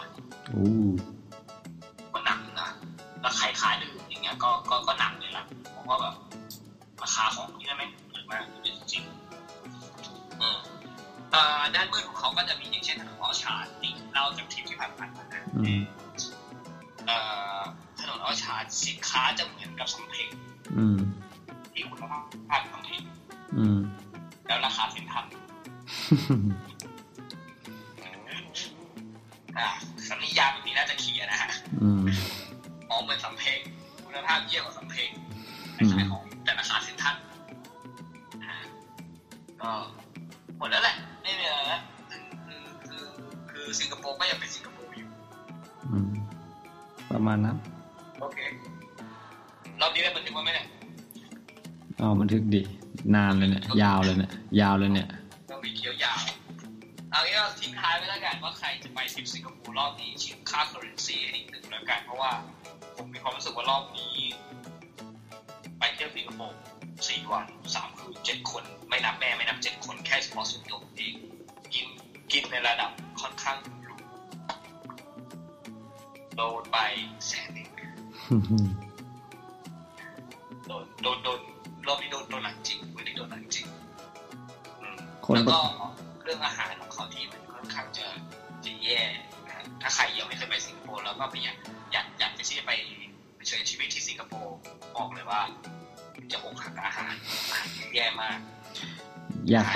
โอ้ก็หนักอยู่นะแล้วใครขายดื่มอย่างเงี้ยก็ก็ก็หนักเลยล่ะเพราะว่าแบบราคาของที่นั่นแม่งถูกมากจริงๆอืมเอ่อ ด้านมืดของเขาก็จะมีอย่างเช่นถนนอ้อชาร์ติเล่าจากทริปที่ผ่านๆมานะอืมเอ่อถนนอ้อชาร์สินค้าจะเหมือนกับสำเพ็งอืมที่คุณภาพสำเพ็งอืมแล้วราคาเซ็นทรัลอ่าสำนิยามแบบนี้น่าจะเคลียร์นะฮะอืมมองเหมือนสำเพ็งคุณภาพเยี่ยมกว่าสำเพ็ง เลยเนี่ยยาวเลยเนี่ยยาวเลยเนี่ยต้องมีเคี้ยวยาวเอางี้ก็ทิ้งท้ายไว้แล้วกันว่าใครจะไปทริปสิงคโปร์รอบนี้ชิมค่า currency ให้นิดหนึ่งแล้วกันเพราะว่าผมมีความรู้สึกว่ารอบนี้ ไปเที่ยวสิงคโปร์สี่วันสามคืนเจ็ดคน ไม่นับแม่ไม่นับเจ็ดคนแค่เฉพาะส่วนตัวผมเองกินกินในระดับค่อนข้างหรูโดนไปแสนหนึ่ง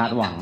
าคาดหวัง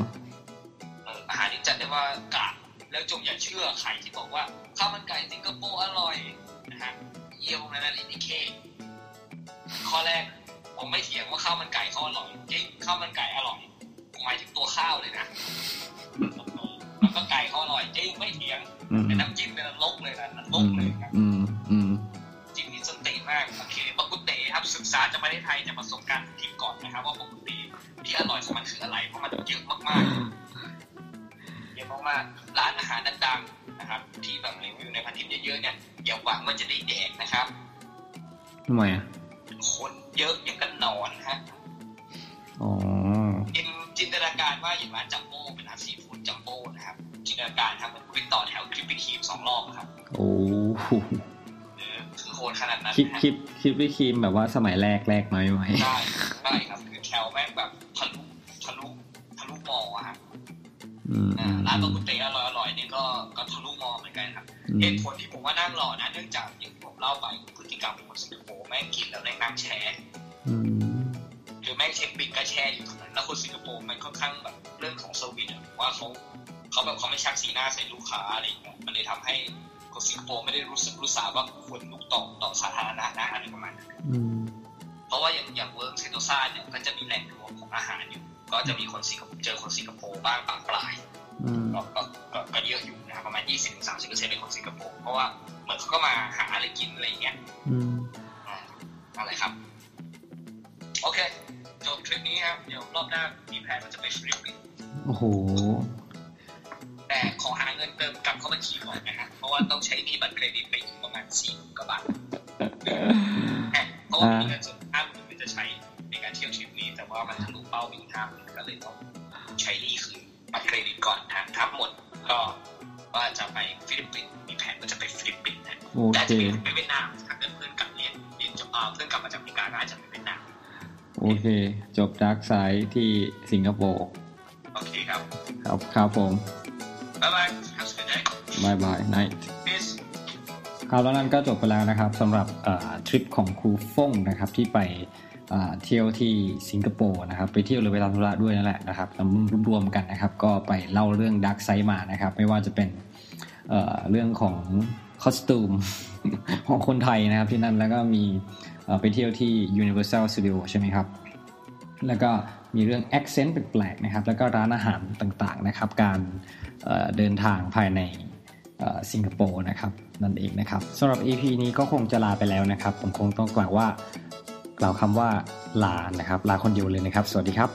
ครับโอ้โหเออคือโหดขนาดนั้นคลิปนะฮะคลิปคลิปวิครีมแบบว่าสมัยแรกแรกไหมไหมได้ได้ครับคือแถวแม่งแบบทะลุทะลุทะลุมออะครับอืมอ่าร้านปกติอร่อยอร่อยๆนี่ก็ก็ทะลุมอเหมือนกันครับอืเหมตุผลที่ผมว่านั่งรอนะเนื่องจากอย่างที่ผมเล่าไปพฤติกรรมของคนสิงคโปร์แม่งกินแล้วแม่งนั่งแชร์อืมหรือแม่งเช็คบินก็แชร์อยู่ตรงนั้นแล้วคนสิงคโปร์มันค่อนข้างแบบเรื่องของเซอร์วิสอะผมว่าเขา เขาแบบเขาไม่ชักสีหน้าใส่ลูกค้าอะไรอย่างเงี้ยมันเลยทำให้คนสิงคโปร์ไม่ได้รู้สึกรู้สาว่าควรลุกต่อต่อสาธารณะนะอะไรประมาณนั้นอืมเพราะว่าอย่างอย่าง World Sentosa เนี่ยก็จะมีแหล่งรวมของอาหารอยู่ ก็จะมีคนสิงคโปร์เจอคนสิงคโปร์บ้างประปรายอืมก็ก็ก็ก็เยอะอยู่นะครับประมาณ20-30%เป็นคนสิงคโปร์เพราะว่าเหมือนเขาก็มาหาอะไรกินอะไรอย่างเงี้ยอืมอ่าอะไรครับ โอเคจบทริปนี้ครับเดี๋ยวรอบหน้ามีแผนว่าจะไปฟิลิปปินส์โอ้โห แต่ขอหาเงินเติมกลับเข้าบัญชีก่อนนะฮะเพราะว่าต้องใช้หนี้บัตรเครดิตไปอีกประมาณสี่กว่าบาทแอบเพราะว่ามีเงินส่วนห้าหมื่นจะใช้ในการเที่ยวทริปนี้ แต่ว่ามันทะลุเป้าไปอีกห้าหมื่นก็เลยต้องใช้หนี้คืนบัตรเครดิตก่อนนะฮะทั้งหมดก็ว่าจะไปฟิลิปปินส์มีแผนว่าจะไปฟิลิปปินส์นะโอเคแต่จะมีไปเวียดนามถ้าเกิดเพื่อนกลับเรียนเรียนจบอ่าเพื่อนกลับมาจากอเมริกาก็อาจจะไปเวียดนามโอเค จบ dark side ที่สิงคโปร์ โอเคครับ ครับครับผม บ๊ายบาย have a good day bye bye night peace ครับแล้วนั่นก็จบไปแล้วนะครับสำหรับทริปของครูฟงนะครับที่ไปเที่ยวที่สิงคโปร์นะครับไปเที่ยวหรือไปทำธุระด้วยนั่นแหละนะครับรวมๆกันนะครับ ก็ไปเล่าเรื่อง dark side มานะครับ ไม่ว่าจะเป็นเเรื่องของคอสตูมของคนไทยนะครับที่นั่นแล้วก็มีไปเที่ยวที่ Universal Studio ใช่ไหมครับ แล้วก็มีเรื่อง accent แปลกๆนะครับ แล้วก็ร้านอาหารต่างๆนะครับ การเดินทางภายในสิงคโปร์นะครับนั่นเองนะครับสำหรับ EP นี้ก็คงจะลาไปแล้วนะครับ ผมคงต้องกล่าวว่ากล่าวคำว่าลานะครับ ลาคนเดียวเลยนะครับ สวัสดีครับ